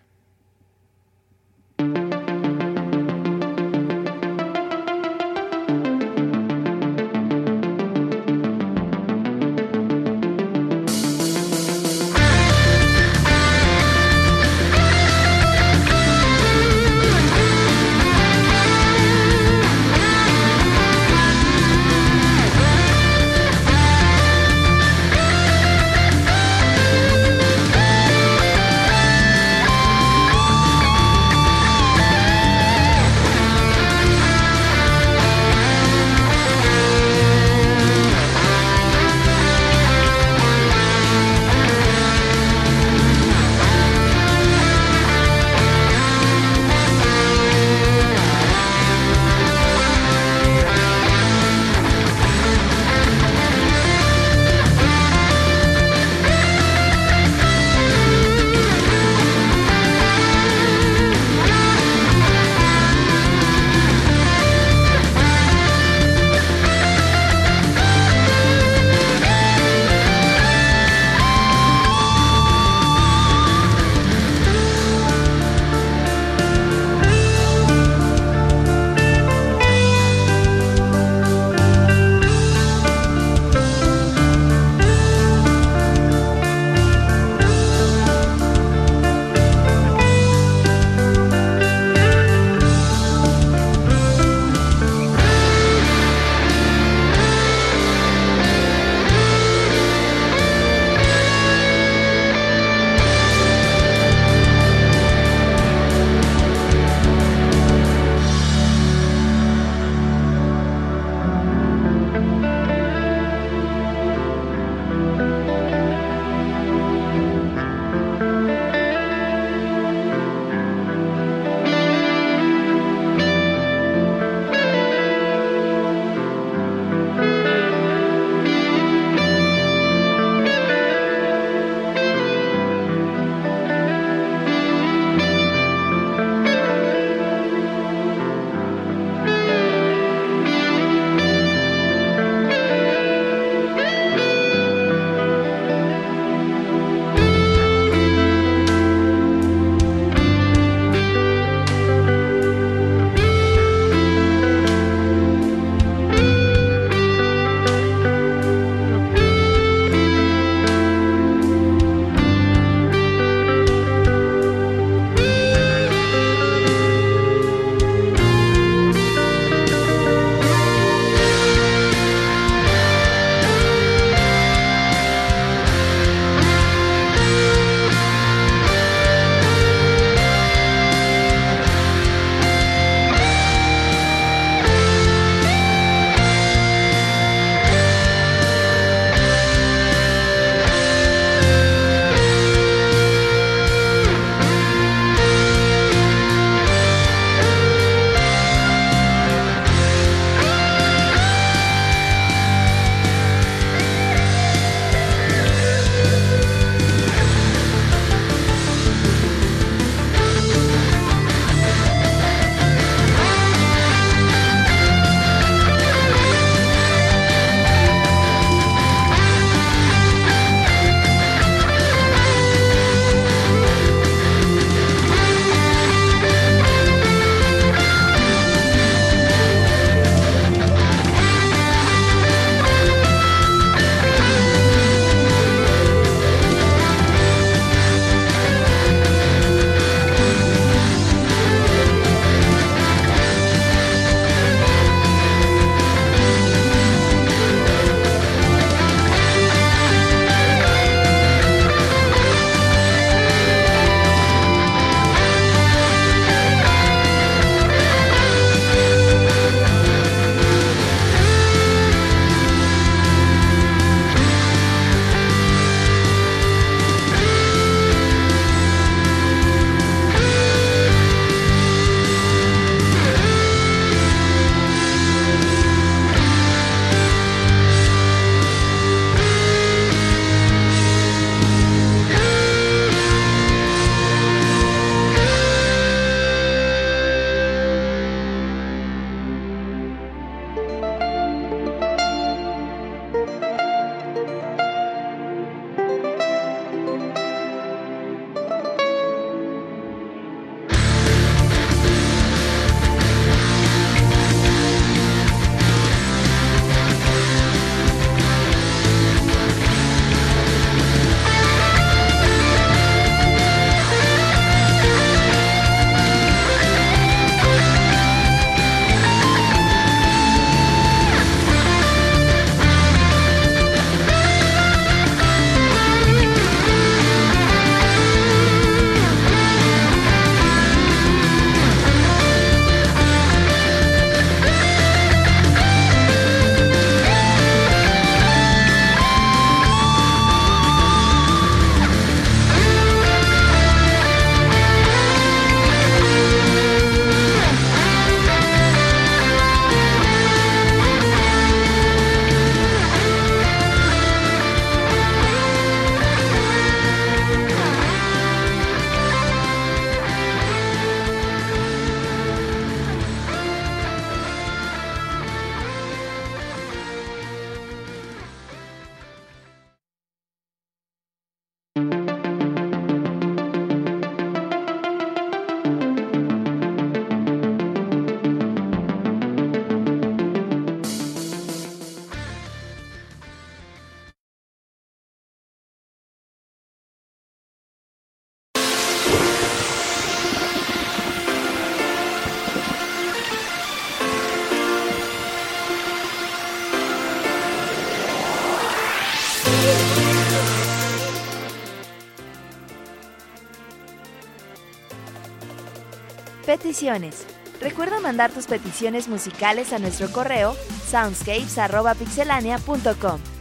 Recuerda mandar tus peticiones musicales a nuestro correo soundscapes.pixelania.com.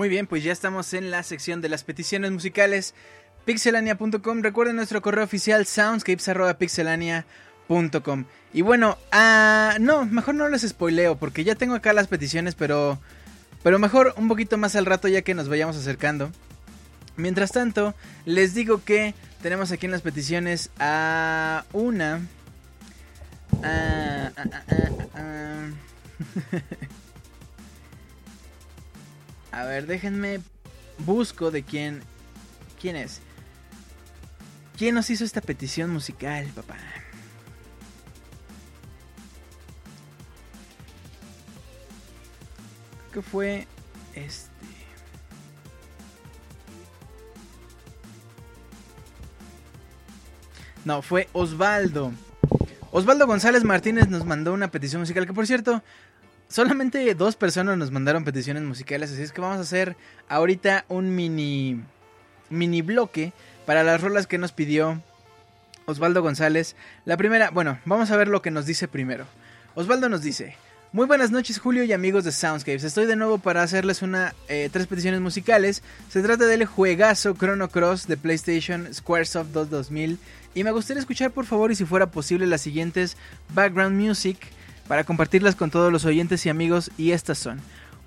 Muy bien, pues ya estamos en la sección de las peticiones musicales. Pixelania.com. Recuerden nuestro correo oficial soundscapes.pixelania.com. Y bueno, ah, no, mejor no les spoileo porque ya tengo acá las peticiones, pero, pero mejor un poquito más al rato ya que nos vayamos acercando. Mientras tanto, les digo que tenemos aquí en las peticiones a una... ah, ah, ah. A ver, déjenme. Busco de quién. ¿Quién es? ¿Quién nos hizo esta petición musical, papá? ¿Qué fue este? No, fue Osvaldo. Osvaldo González Martínez nos mandó una petición musical que por cierto, solamente dos personas nos mandaron peticiones musicales, así es que vamos a hacer ahorita un mini mini bloque para las rolas que nos pidió Osvaldo González. La primera, bueno, vamos a ver lo que nos dice primero. Osvaldo nos dice, muy buenas noches Julio y amigos de Soundscapes, estoy de nuevo para hacerles una eh, tres peticiones musicales. Se trata del juegazo Chrono Cross de PlayStation Squaresoft 2 2000 y me gustaría escuchar por favor y si fuera posible las siguientes background music para compartirlas con todos los oyentes y amigos y estas son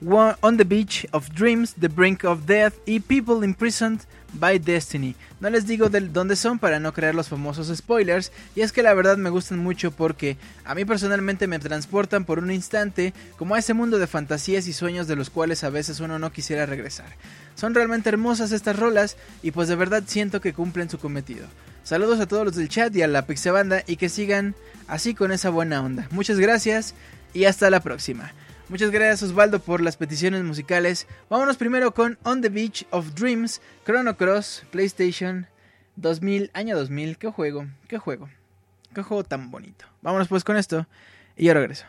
On the Beach of Dreams, The Brink of Death y People Imprisoned by Destiny. No les digo de dónde son para no crear los famosos spoilers y es que la verdad me gustan mucho porque a mí personalmente me transportan por un instante como a ese mundo de fantasías y sueños de los cuales a veces uno no quisiera regresar. Son realmente hermosas estas rolas y pues de verdad siento que cumplen su cometido. Saludos a todos los del chat y a la Pixebanda y que sigan así con esa buena onda. Muchas gracias y hasta la próxima. Muchas gracias Osvaldo por las peticiones musicales. Vámonos primero con On the Beach of Dreams, Chrono Cross, PlayStation 2000, año 2000. ¿Qué juego? ¿Qué juego? ¿Qué juego tan bonito? Vámonos pues con esto y yo regreso.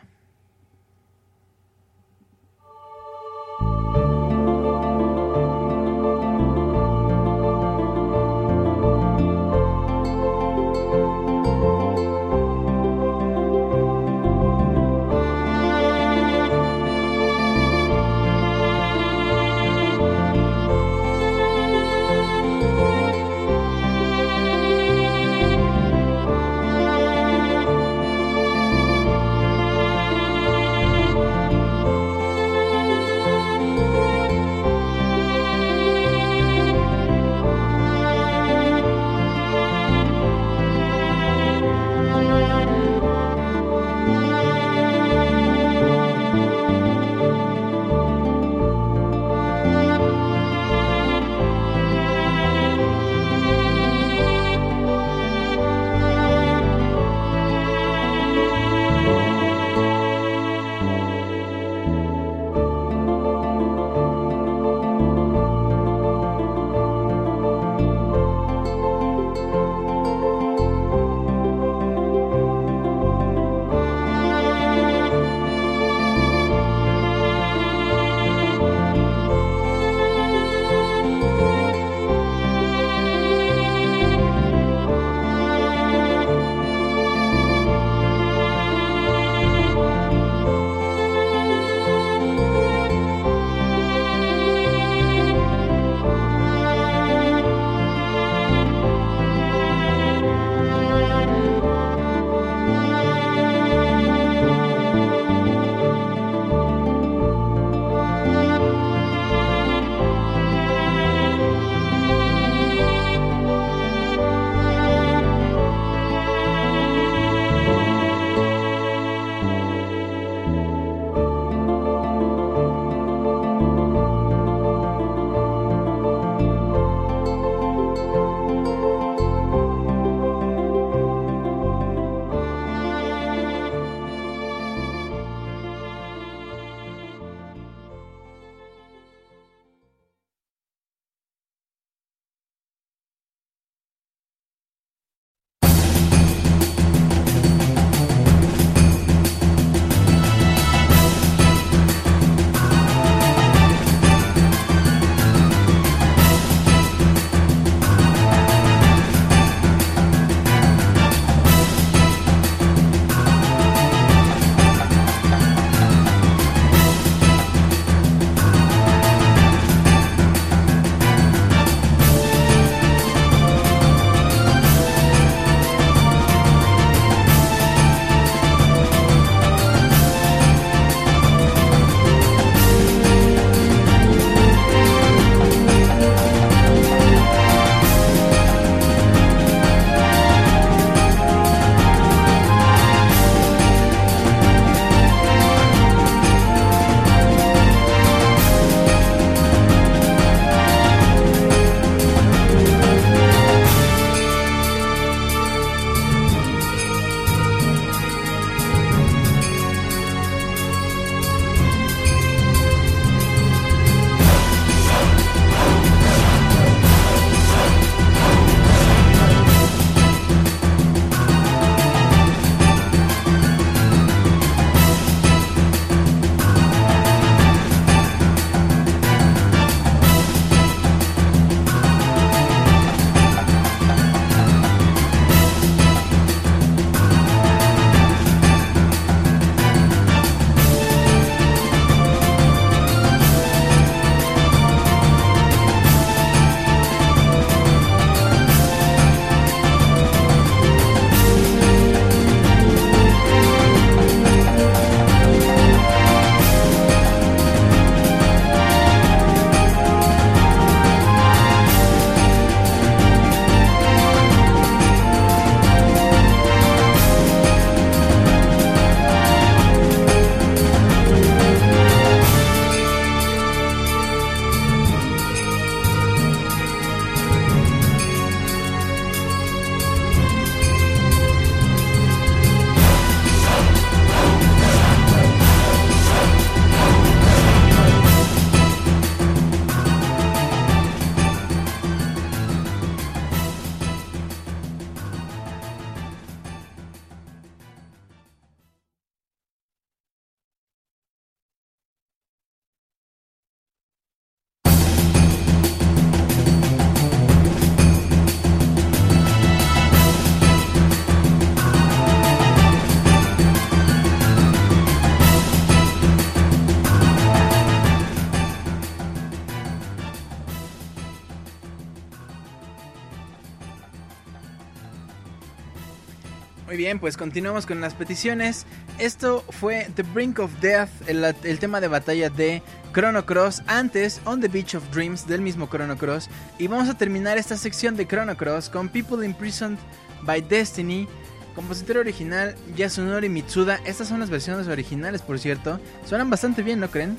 Pues continuamos con las peticiones. Esto fue The Brink of Death, el, el tema de batalla de Chrono Cross. Antes, On the Beach of Dreams del mismo Chrono Cross. Y vamos a terminar esta sección de Chrono Cross con People Imprisoned by Destiny. Compositor original Yasunori Mitsuda. Estas son las versiones originales, por cierto. Suenan bastante bien, ¿no creen?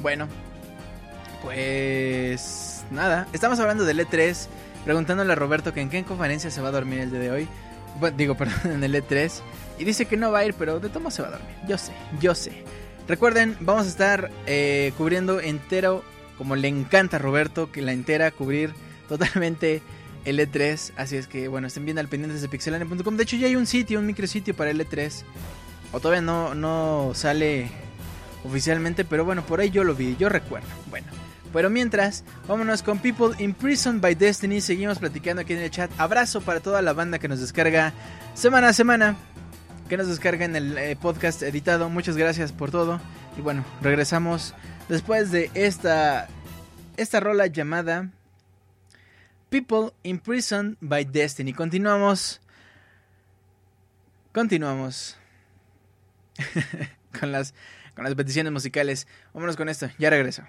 Bueno, pues nada. Estamos hablando del E3. Preguntándole a Roberto que en qué conferencia se va a dormir el día de hoy. Digo, perdón, en el E3. Y dice que no va a ir, pero de tomo se va a dormir. Yo sé, yo sé. Recuerden, vamos a estar eh, cubriendo entero, como le encanta a Roberto, que la entera, cubrir totalmente el E3. Así es que, bueno, estén bien al pendientes de pixelania.com. De hecho, ya hay un sitio, un micrositio para el E3. O todavía no, no sale oficialmente, pero bueno, por ahí yo lo vi, yo recuerdo. Bueno. Pero mientras, vámonos con People Imprisoned by Destiny. Seguimos platicando aquí en el chat. Abrazo para toda la banda que nos descarga semana a semana. Que nos descarga en el eh, podcast editado. Muchas gracias por todo. Y bueno, regresamos después de esta, esta rola llamada People Imprisoned by Destiny. Continuamos. Continuamos. con, las, con las peticiones musicales. Vámonos con esto. Ya regreso.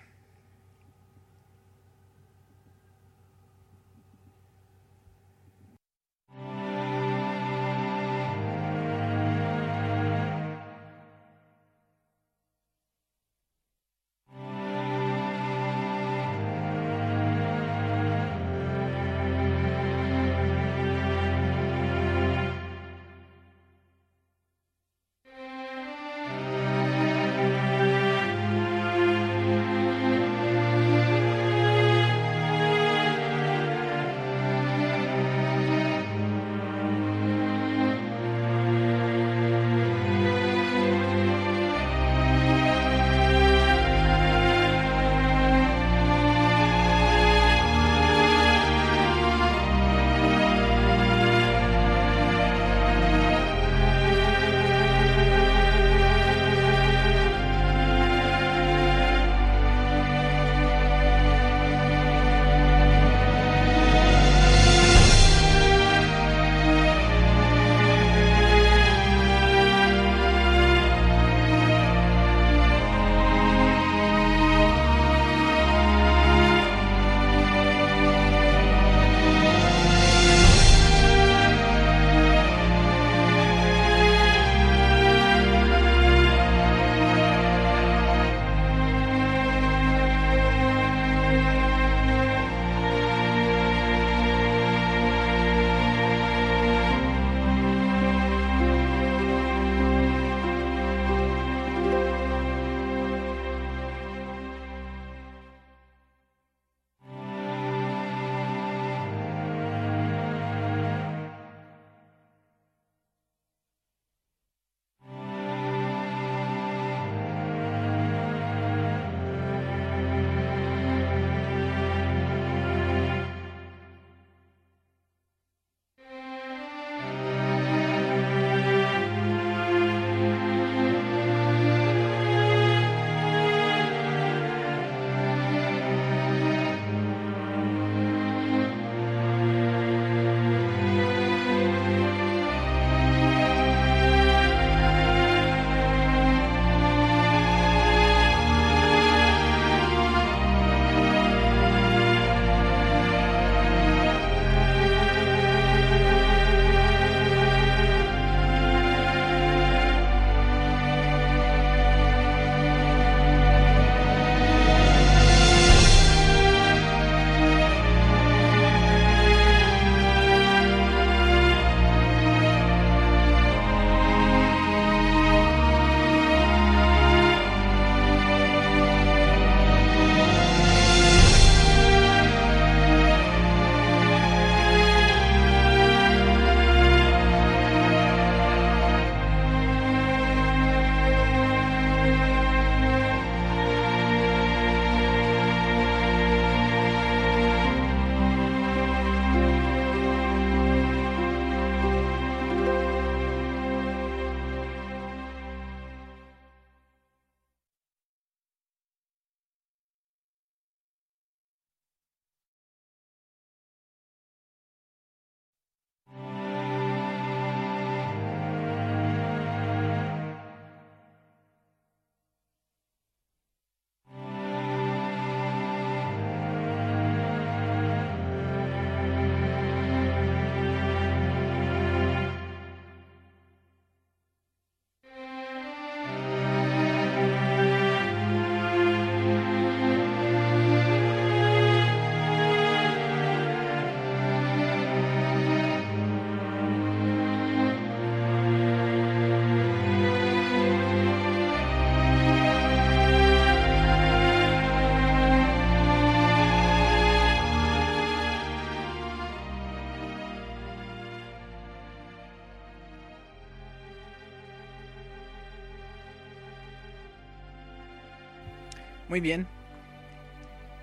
Muy bien.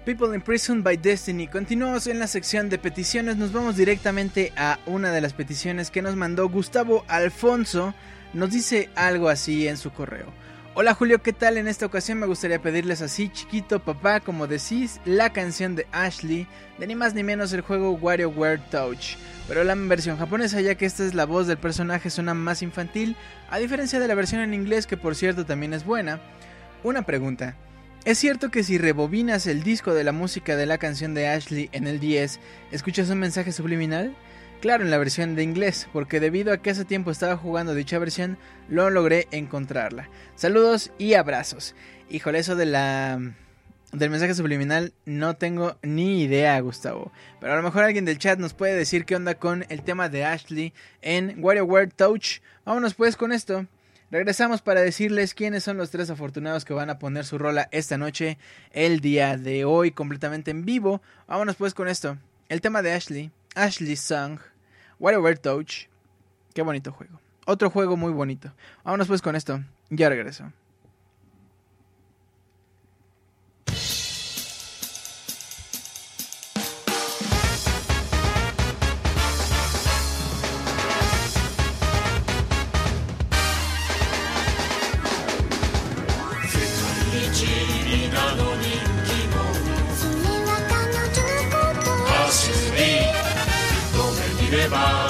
People Imprisoned by Destiny. Continuamos en la sección de peticiones. Nos vamos directamente a una de las peticiones que nos mandó Gustavo Alfonso. Nos dice algo así en su correo. Hola Julio, ¿qué tal? En esta ocasión me gustaría pedirles así, chiquito papá, como decís, la canción de Ashley, de ni más ni menos el juego WarioWare Touch. Pero la versión japonesa, ya que esta es la voz del personaje, suena más infantil, a diferencia de la versión en inglés, que por cierto también es buena. Una pregunta. ¿Es cierto que si rebobinas el disco de la música de la canción de Ashley en el 10, escuchas un mensaje subliminal? Claro, en la versión de inglés, porque debido a que hace tiempo estaba jugando dicha versión, lo logré encontrarla. Saludos y abrazos. Híjole, eso de la del mensaje subliminal no tengo ni idea, Gustavo. Pero a lo mejor alguien del chat nos puede decir qué onda con el tema de Ashley en WarioWare Touch. Vámonos pues con esto. Regresamos para decirles quiénes son los tres afortunados que van a poner su rola esta noche, el día de hoy, completamente en vivo. Vámonos pues con esto. El tema de Ashley, Ashley Song, WarioWare Touch. Qué bonito juego. Otro juego muy bonito. Vámonos pues con esto. Ya regreso. va.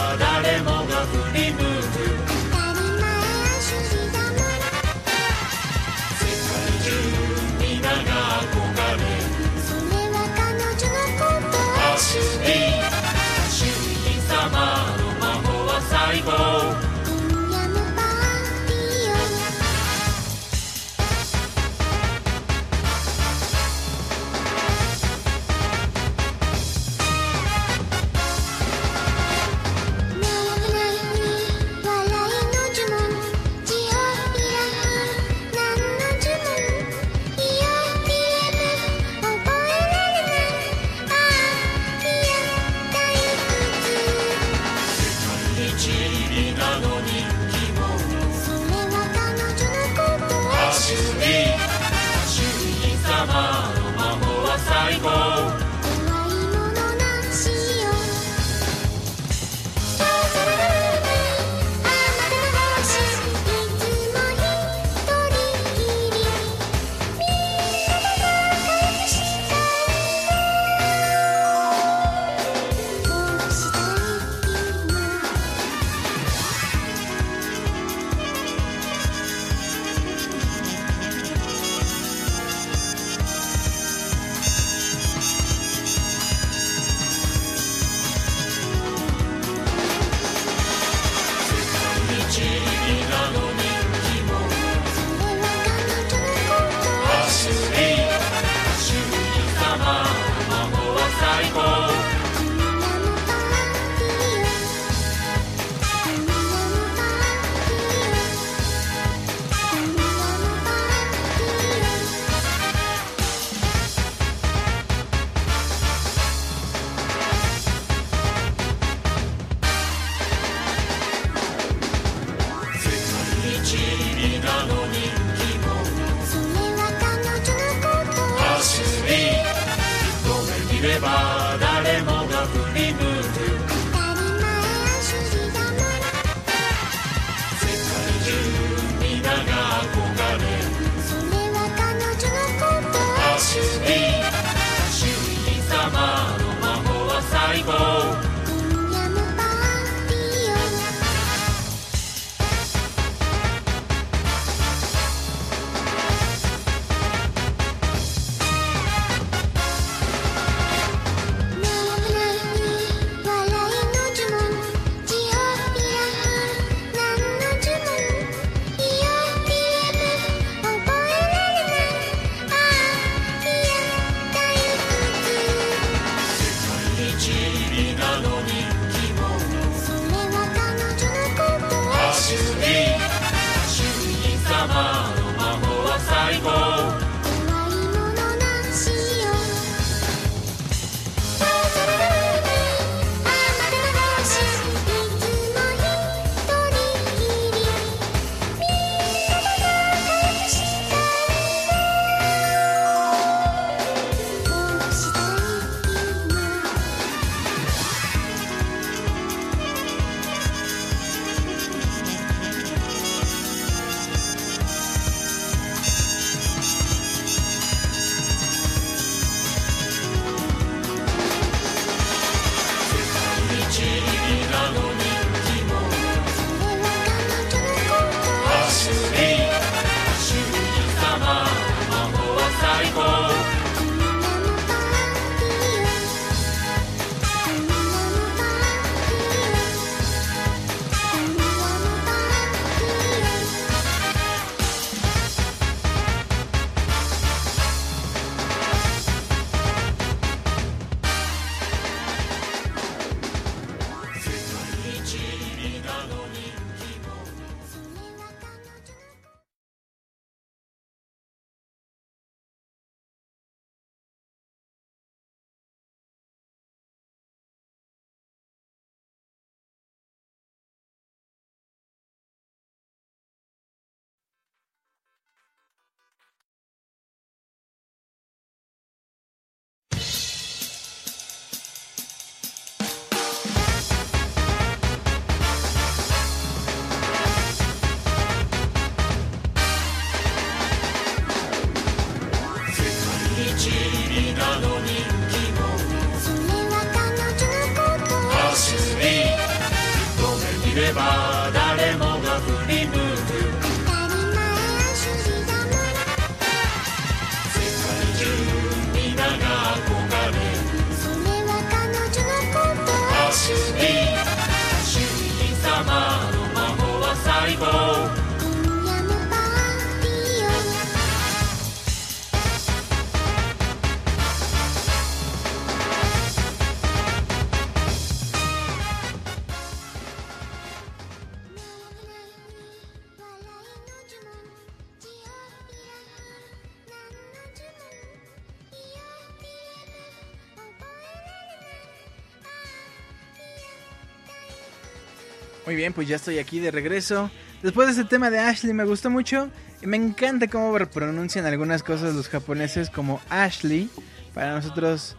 Muy bien, pues ya estoy aquí de regreso. Después de ese tema de Ashley me gustó mucho. Me encanta cómo pronuncian algunas cosas los japoneses como Ashley. Para nosotros...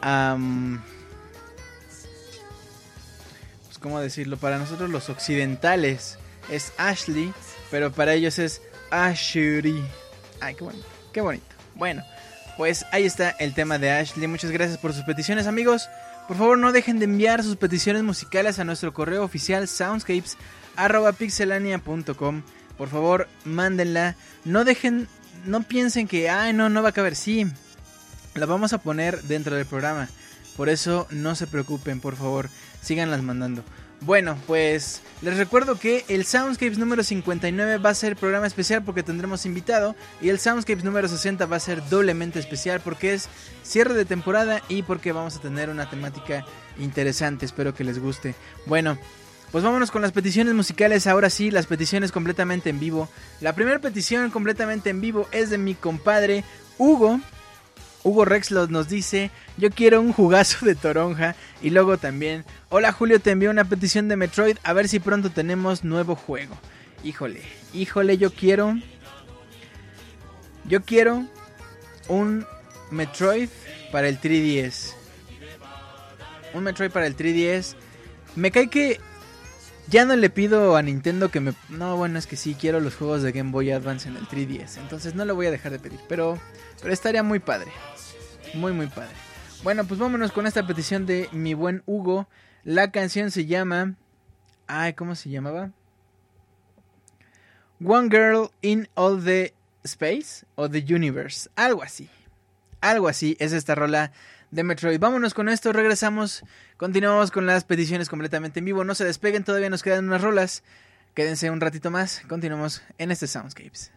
am, pues cómo decirlo, para nosotros los occidentales es Ashley, pero para ellos es Ashuri. Ay, qué bonito, qué bonito. Bueno, pues ahí está el tema de Ashley. Muchas gracias por sus peticiones, amigos. Por favor, no dejen de enviar sus peticiones musicales a nuestro correo oficial soundscapes@pixelania.com. Por favor, mándenla. No dejen, no piensen que, ay, no, no va a caber. Sí, la vamos a poner dentro del programa. Por eso no se preocupen, por favor, síganlas mandando. Bueno, pues les recuerdo que el Soundscapes número 59 va a ser programa especial porque tendremos invitado y el Soundscapes número 60 va a ser doblemente especial porque es cierre de temporada y porque vamos a tener una temática interesante, espero que les guste. Bueno, pues vámonos con las peticiones musicales, ahora sí, las peticiones completamente en vivo. La primera petición completamente en vivo es de mi compadre Hugo. Hugo Rexlot nos dice, yo quiero un jugazo de toronja. Y luego también, hola Julio, te envío una petición de Metroid, a ver si pronto tenemos nuevo juego. Híjole, híjole, yo quiero... Yo quiero un Metroid para el 3DS. Un Metroid para el 3DS. Me cae que ya no le pido a Nintendo que me... No, bueno, es que sí, quiero los juegos de Game Boy Advance en el 3DS. Entonces no le voy a dejar de pedir. Pero, pero estaría muy padre. Muy, muy padre. Bueno, pues vámonos con esta petición de mi buen Hugo. La canción se llama... Ay, ¿cómo se llamaba? One Girl in All the Space o The Universe. Algo así. Algo así es esta rola de Metroid. Vámonos con esto, regresamos. Continuamos con las peticiones completamente en vivo. No se despeguen, todavía nos quedan unas rolas. Quédense un ratito más. Continuamos en este Soundscapes.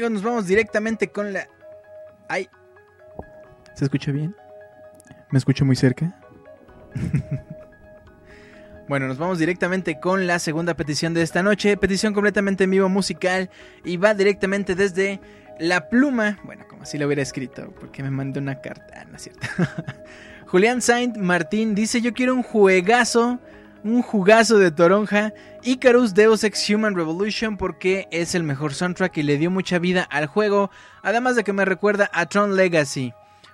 Amigos, nos vamos directamente con la... Ay. ¿Se escucha bien? ¿Me escucho muy cerca? bueno, nos vamos directamente con la segunda petición de esta noche. Petición completamente en vivo musical. Y va directamente desde La Pluma. Bueno, como si lo hubiera escrito. Porque me mandó una carta. Ah, no es cierto. Julián Saint Martín dice: Yo quiero un juegazo un jugazo de toronja, Icarus Deus Ex Human Revolution porque es el mejor soundtrack y le dio mucha vida al juego, además de que me recuerda a Tron Legacy.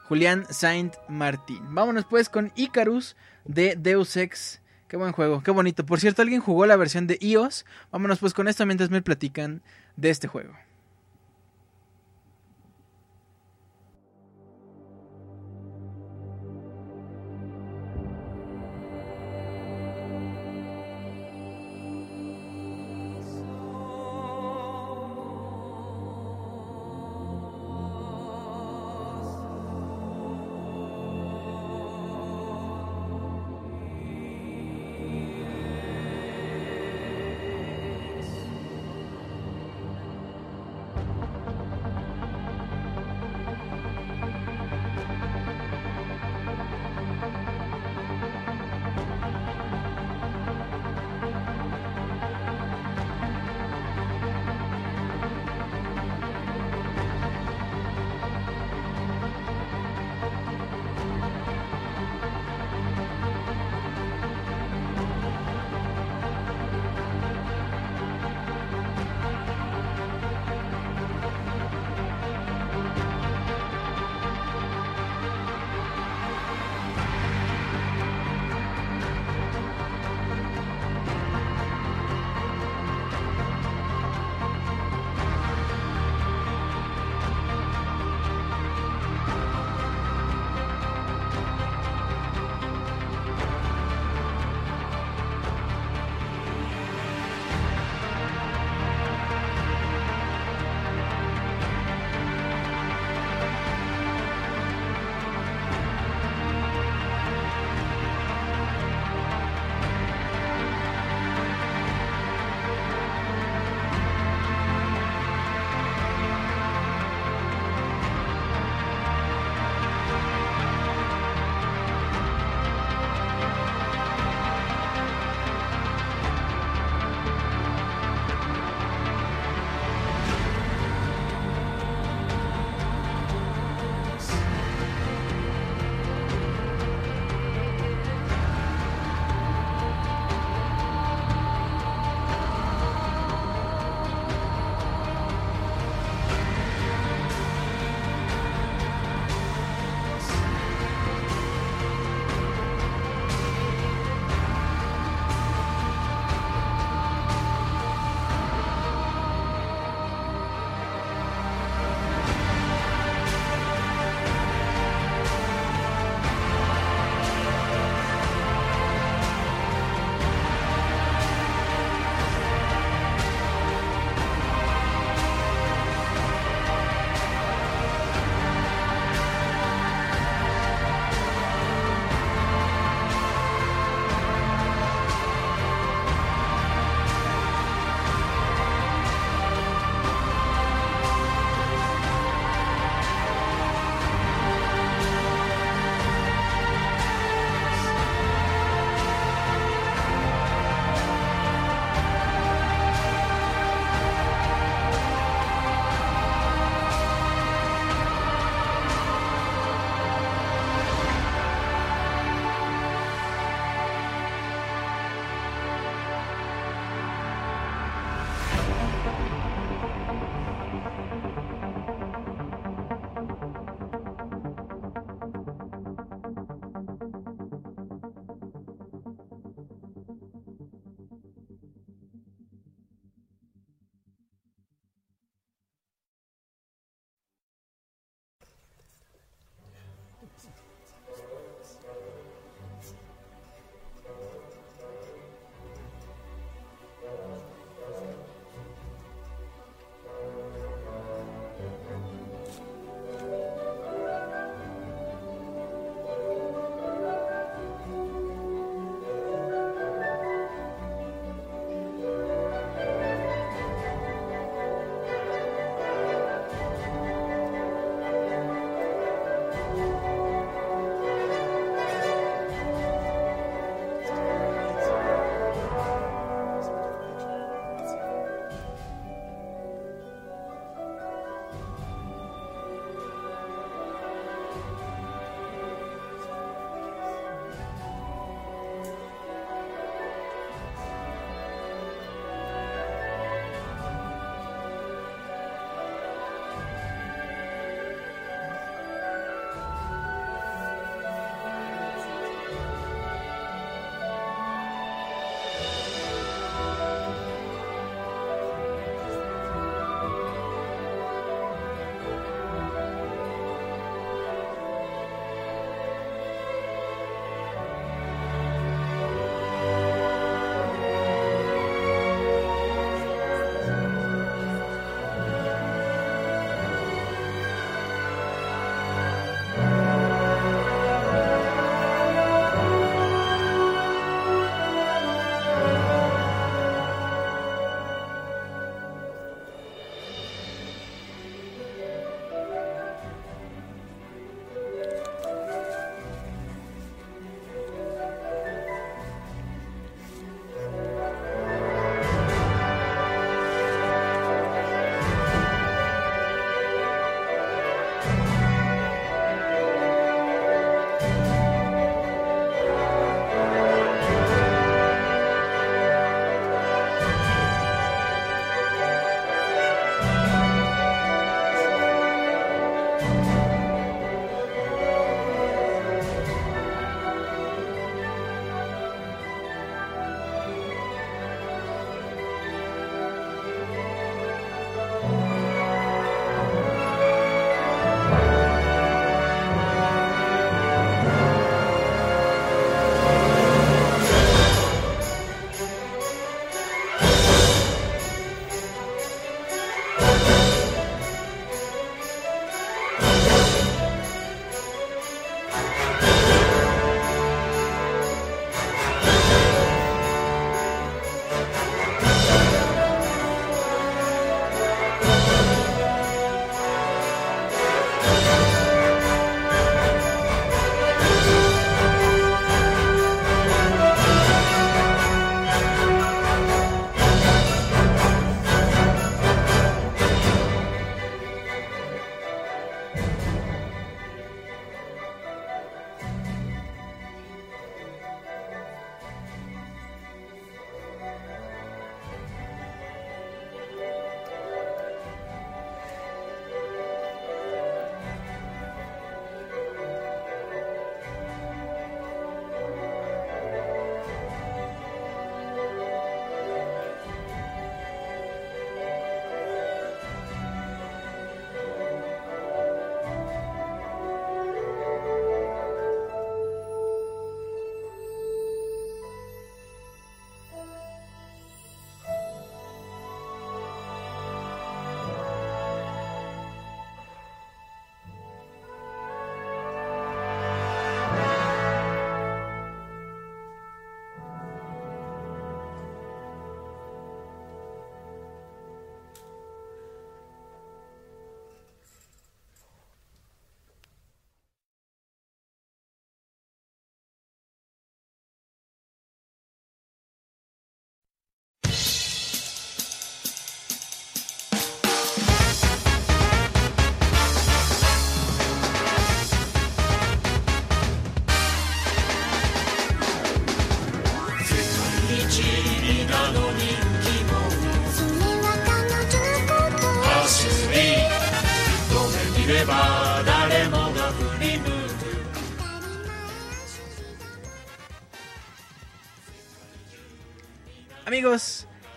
Julián Saint Martín. Vámonos pues con Icarus de Deus Ex. Qué buen juego, qué bonito. Por cierto, ¿alguien jugó la versión de iOS? Vámonos pues con esto mientras me platican de este juego.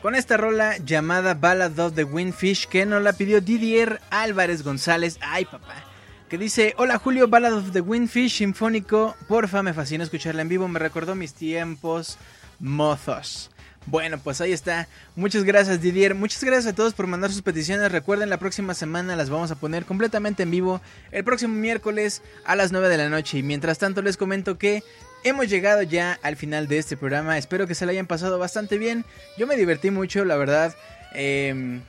Con esta rola llamada Ballad of the Windfish que nos la pidió Didier Álvarez González. Ay, papá. Que dice, hola Julio, Ballad of the Windfish Sinfónico. Porfa, me fascina escucharla en vivo. Me recordó mis tiempos mozos. Bueno, pues ahí está. Muchas gracias Didier. Muchas gracias a todos por mandar sus peticiones. Recuerden, la próxima semana las vamos a poner completamente en vivo. El próximo miércoles a las 9 de la noche. Y mientras tanto les comento que hemos llegado ya al final de este programa. Espero que se lo hayan pasado bastante bien. Yo me divertí mucho, la verdad. Eh,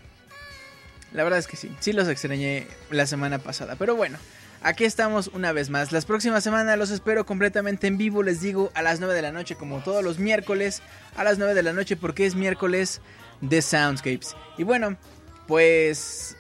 la verdad es que sí. Sí los extrañé la semana pasada. Pero bueno. Aquí estamos una vez más. Las próximas semanas los espero completamente en vivo, les digo, a las 9 de la noche, como todos los miércoles, a las 9 de la noche, porque es miércoles de Soundscapes. Y bueno, pues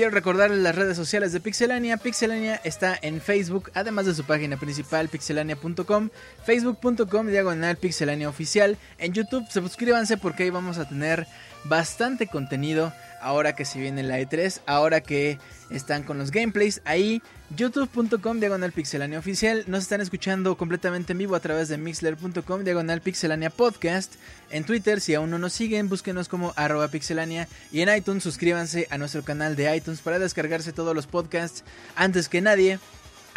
quiero recordarles las redes sociales de Pixelania. Pixelania está en Facebook, además de su página principal, pixelania.com, facebook.com, diagonal pixelania oficial. En YouTube, suscríbanse porque ahí vamos a tener bastante contenido ahora que se viene la E3, ahora que están con los gameplays. Ahí, youtube.com diagonal pixelania oficial. Nos están escuchando completamente en vivo a través de mixler.com diagonal pixelania podcast. En Twitter, si aún no nos siguen, búsquenos como arroba pixelania. Y en iTunes, suscríbanse a nuestro canal de iTunes para descargarse todos los podcasts antes que nadie.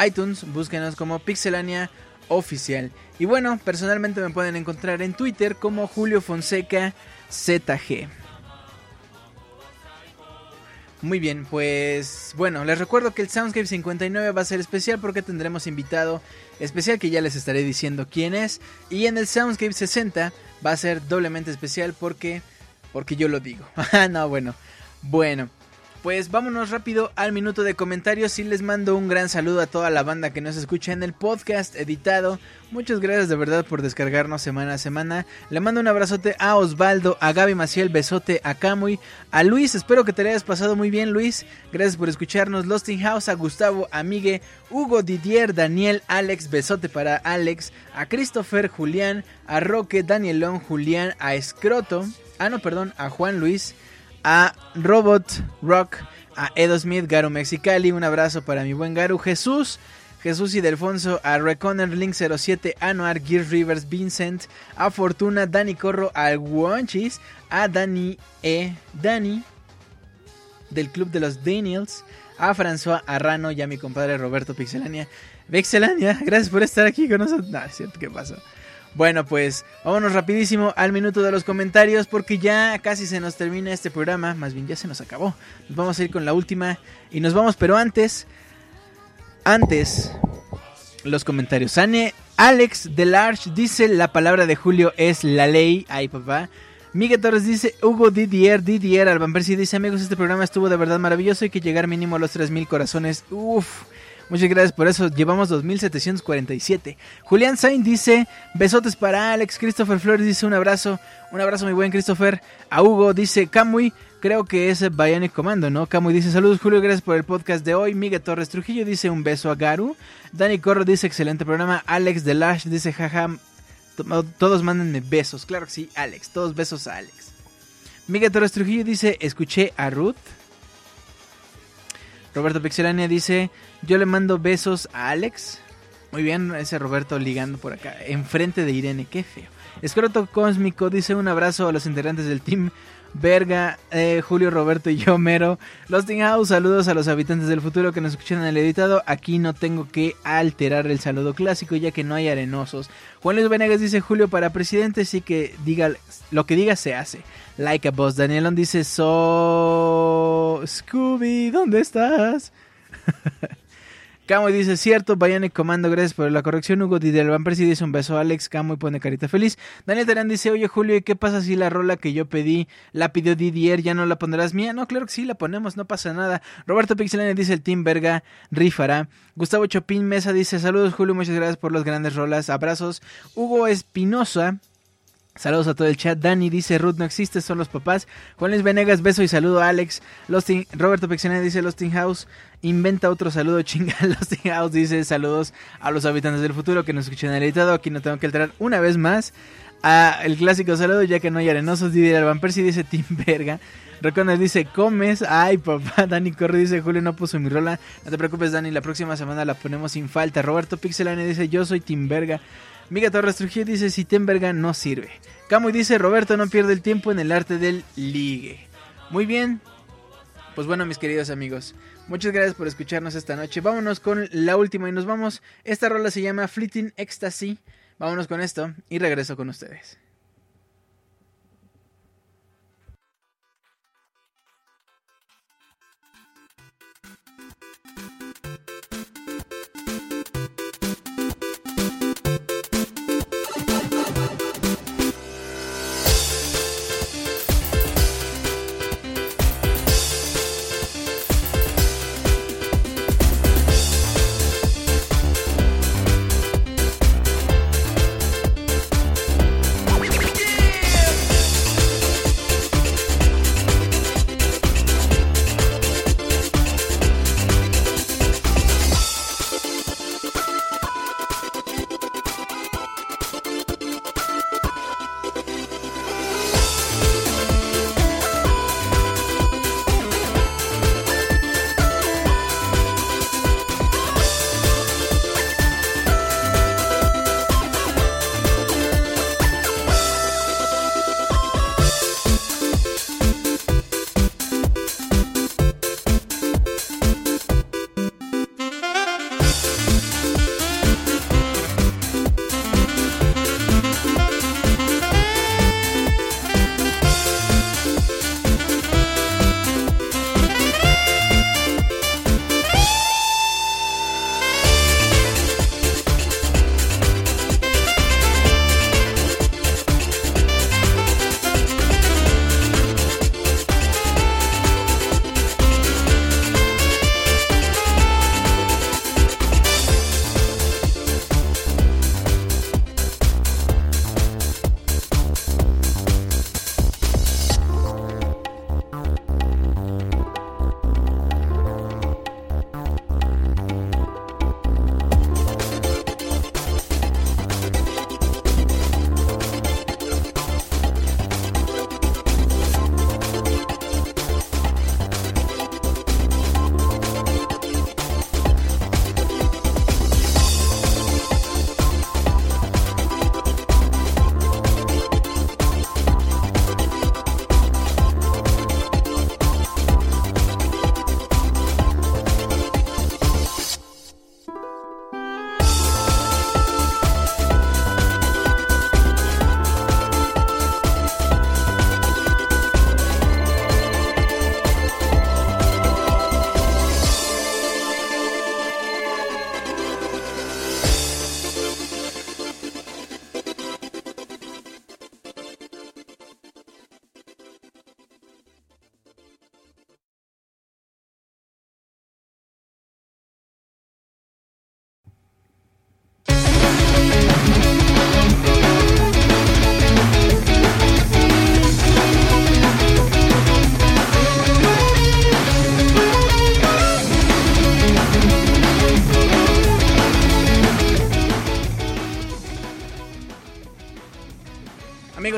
iTunes, búsquenos como pixelania oficial. Y bueno, personalmente me pueden encontrar en Twitter como Julio Fonseca ZG. Muy bien, pues bueno, les recuerdo que el Soundscape 59 va a ser especial porque tendremos invitado especial que ya les estaré diciendo quién es. Y en el Soundscape 60 va a ser doblemente especial porque, porque yo lo digo. no, bueno, bueno. Pues vámonos rápido al minuto de comentarios y les mando un gran saludo a toda la banda que nos escucha en el podcast editado. Muchas gracias de verdad por descargarnos semana a semana. Le mando un abrazote a Osvaldo, a Gaby Maciel, besote a Camuy, a Luis, espero que te hayas pasado muy bien Luis. Gracias por escucharnos. Losting House, a Gustavo, a Migue, Hugo, Didier, Daniel, Alex, besote para Alex, a Christopher, Julián, a Roque, Danielón, Julián, a Escroto, ah no, perdón, a Juan Luis a Robot Rock, a Edo Smith, Garu Mexicali, un abrazo para mi buen Garu, Jesús, Jesús y Delfonso, a Reconer Link 07, a Noir, Gear Rivers, Vincent, a Fortuna, Dani Corro, a Guanchis, a Dani E, Dani, del Club de los Daniels, a François Arrano y a mi compadre Roberto Pixelania. Pixelania, gracias por estar aquí con nosotros. No, es cierto, ¿qué pasó? Bueno, pues vámonos rapidísimo al minuto de los comentarios porque ya casi se nos termina este programa, más bien ya se nos acabó. Vamos a ir con la última y nos vamos, pero antes, antes, los comentarios. Ane, Alex Delarge dice la palabra de Julio es la ley. Ay, papá. Miguel Torres dice, Hugo Didier, Didier, Alban Percy dice, amigos, este programa estuvo de verdad maravilloso y que llegar mínimo a los 3000 corazones. Uf. Muchas gracias por eso. Llevamos 2747. Julián Sain dice: Besotes para Alex. Christopher Flores dice: Un abrazo. Un abrazo, muy buen Christopher. A Hugo dice: Kamui. Creo que es Bionic Commando, ¿no? Kamui dice: Saludos, Julio. Gracias por el podcast de hoy. Miguel Torres Trujillo dice: Un beso a Garu. Dani Corro dice: Excelente programa. Alex Delash dice: Jaja. Todos mándenme besos. Claro que sí, Alex. Todos besos a Alex. Miguel Torres Trujillo dice: Escuché a Ruth. Roberto Pixelania dice: Yo le mando besos a Alex. Muy bien, ese Roberto ligando por acá. Enfrente de Irene, qué feo. Escroto Cósmico dice: Un abrazo a los integrantes del team. Verga, eh, Julio, Roberto y yo, Mero. Losting House, saludos a los habitantes del futuro que nos escuchan en el editado. Aquí no tengo que alterar el saludo clásico ya que no hay arenosos. Juan Luis Venegas dice Julio para presidente, sí que diga lo que diga se hace. Like a boss. Danielon dice So Scooby, ¿dónde estás? Camo dice, cierto, vayan en comando, gracias por la corrección. Hugo Didier Van Persie dice un beso a Alex, Camo y pone carita feliz. Daniel Terán dice, oye Julio, ¿y qué pasa si la rola que yo pedí la pidió Didier, ya no la pondrás mía? No, claro que sí, la ponemos, no pasa nada. Roberto Pixelane dice, el Team Verga rifará. Gustavo Chopin Mesa dice, saludos Julio, muchas gracias por las grandes rolas, abrazos. Hugo Espinosa Saludos a todo el chat. Dani dice, Ruth no existe, son los papás. Juan Luis Venegas, beso y saludo a Alex. Losting, Roberto Pexena dice, Losting House, inventa otro saludo chinga. Losting House dice, saludos a los habitantes del futuro que nos escuchan el editado. Aquí no tengo que alterar una vez más. Ah, el clásico saludo, ya que no hay arenosos. Didier Van Persie dice Tim Verga. Reconer dice comes. Ay, papá. Dani Corre dice Julio no puso mi rola. No te preocupes, Dani. La próxima semana la ponemos sin falta. Roberto Pixelane dice yo soy Tim Verga. Miga Torres Trujillo dice si Tim Verga no sirve. Camuy dice Roberto no pierde el tiempo en el arte del ligue. Muy bien. Pues bueno, mis queridos amigos. Muchas gracias por escucharnos esta noche. Vámonos con la última y nos vamos. Esta rola se llama Fleeting Ecstasy. Vámonos con esto y regreso con ustedes.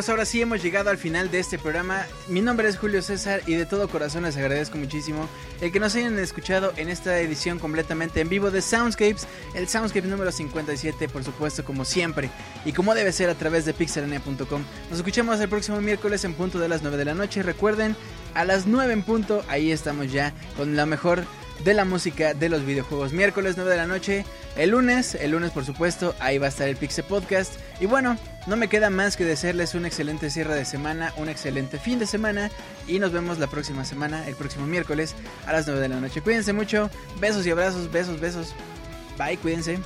Amigos, ahora sí hemos llegado al final de este programa. Mi nombre es Julio César y de todo corazón les agradezco muchísimo el que nos hayan escuchado en esta edición completamente en vivo de Soundscapes, el Soundscape número 57, por supuesto, como siempre, y como debe ser a través de pixelania.com. Nos escuchamos el próximo miércoles en punto de las 9 de la noche. Recuerden, a las 9 en punto, ahí estamos ya con la mejor de la música de los videojuegos. Miércoles 9 de la noche, el lunes, el lunes por supuesto, ahí va a estar el Pixel Podcast. Y bueno, no me queda más que desearles un excelente cierre de semana, un excelente fin de semana y nos vemos la próxima semana, el próximo miércoles a las 9 de la noche. Cuídense mucho, besos y abrazos, besos, besos. Bye, cuídense.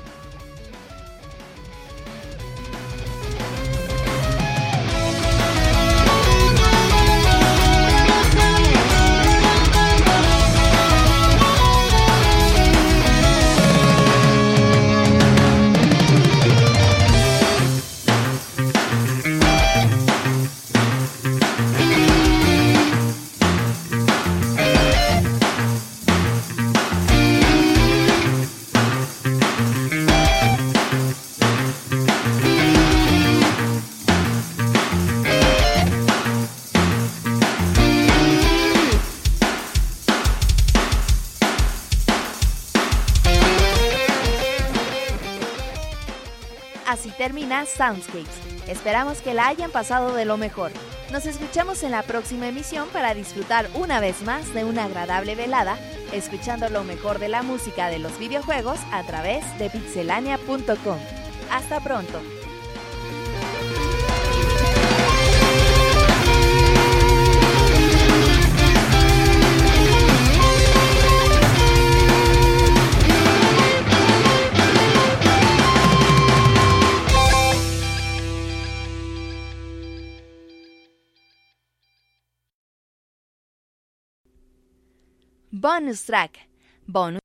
Termina Soundscapes. Esperamos que la hayan pasado de lo mejor. Nos escuchamos en la próxima emisión para disfrutar una vez más de una agradable velada, escuchando lo mejor de la música de los videojuegos a través de pixelania.com. Hasta pronto. Bonus track. Bonus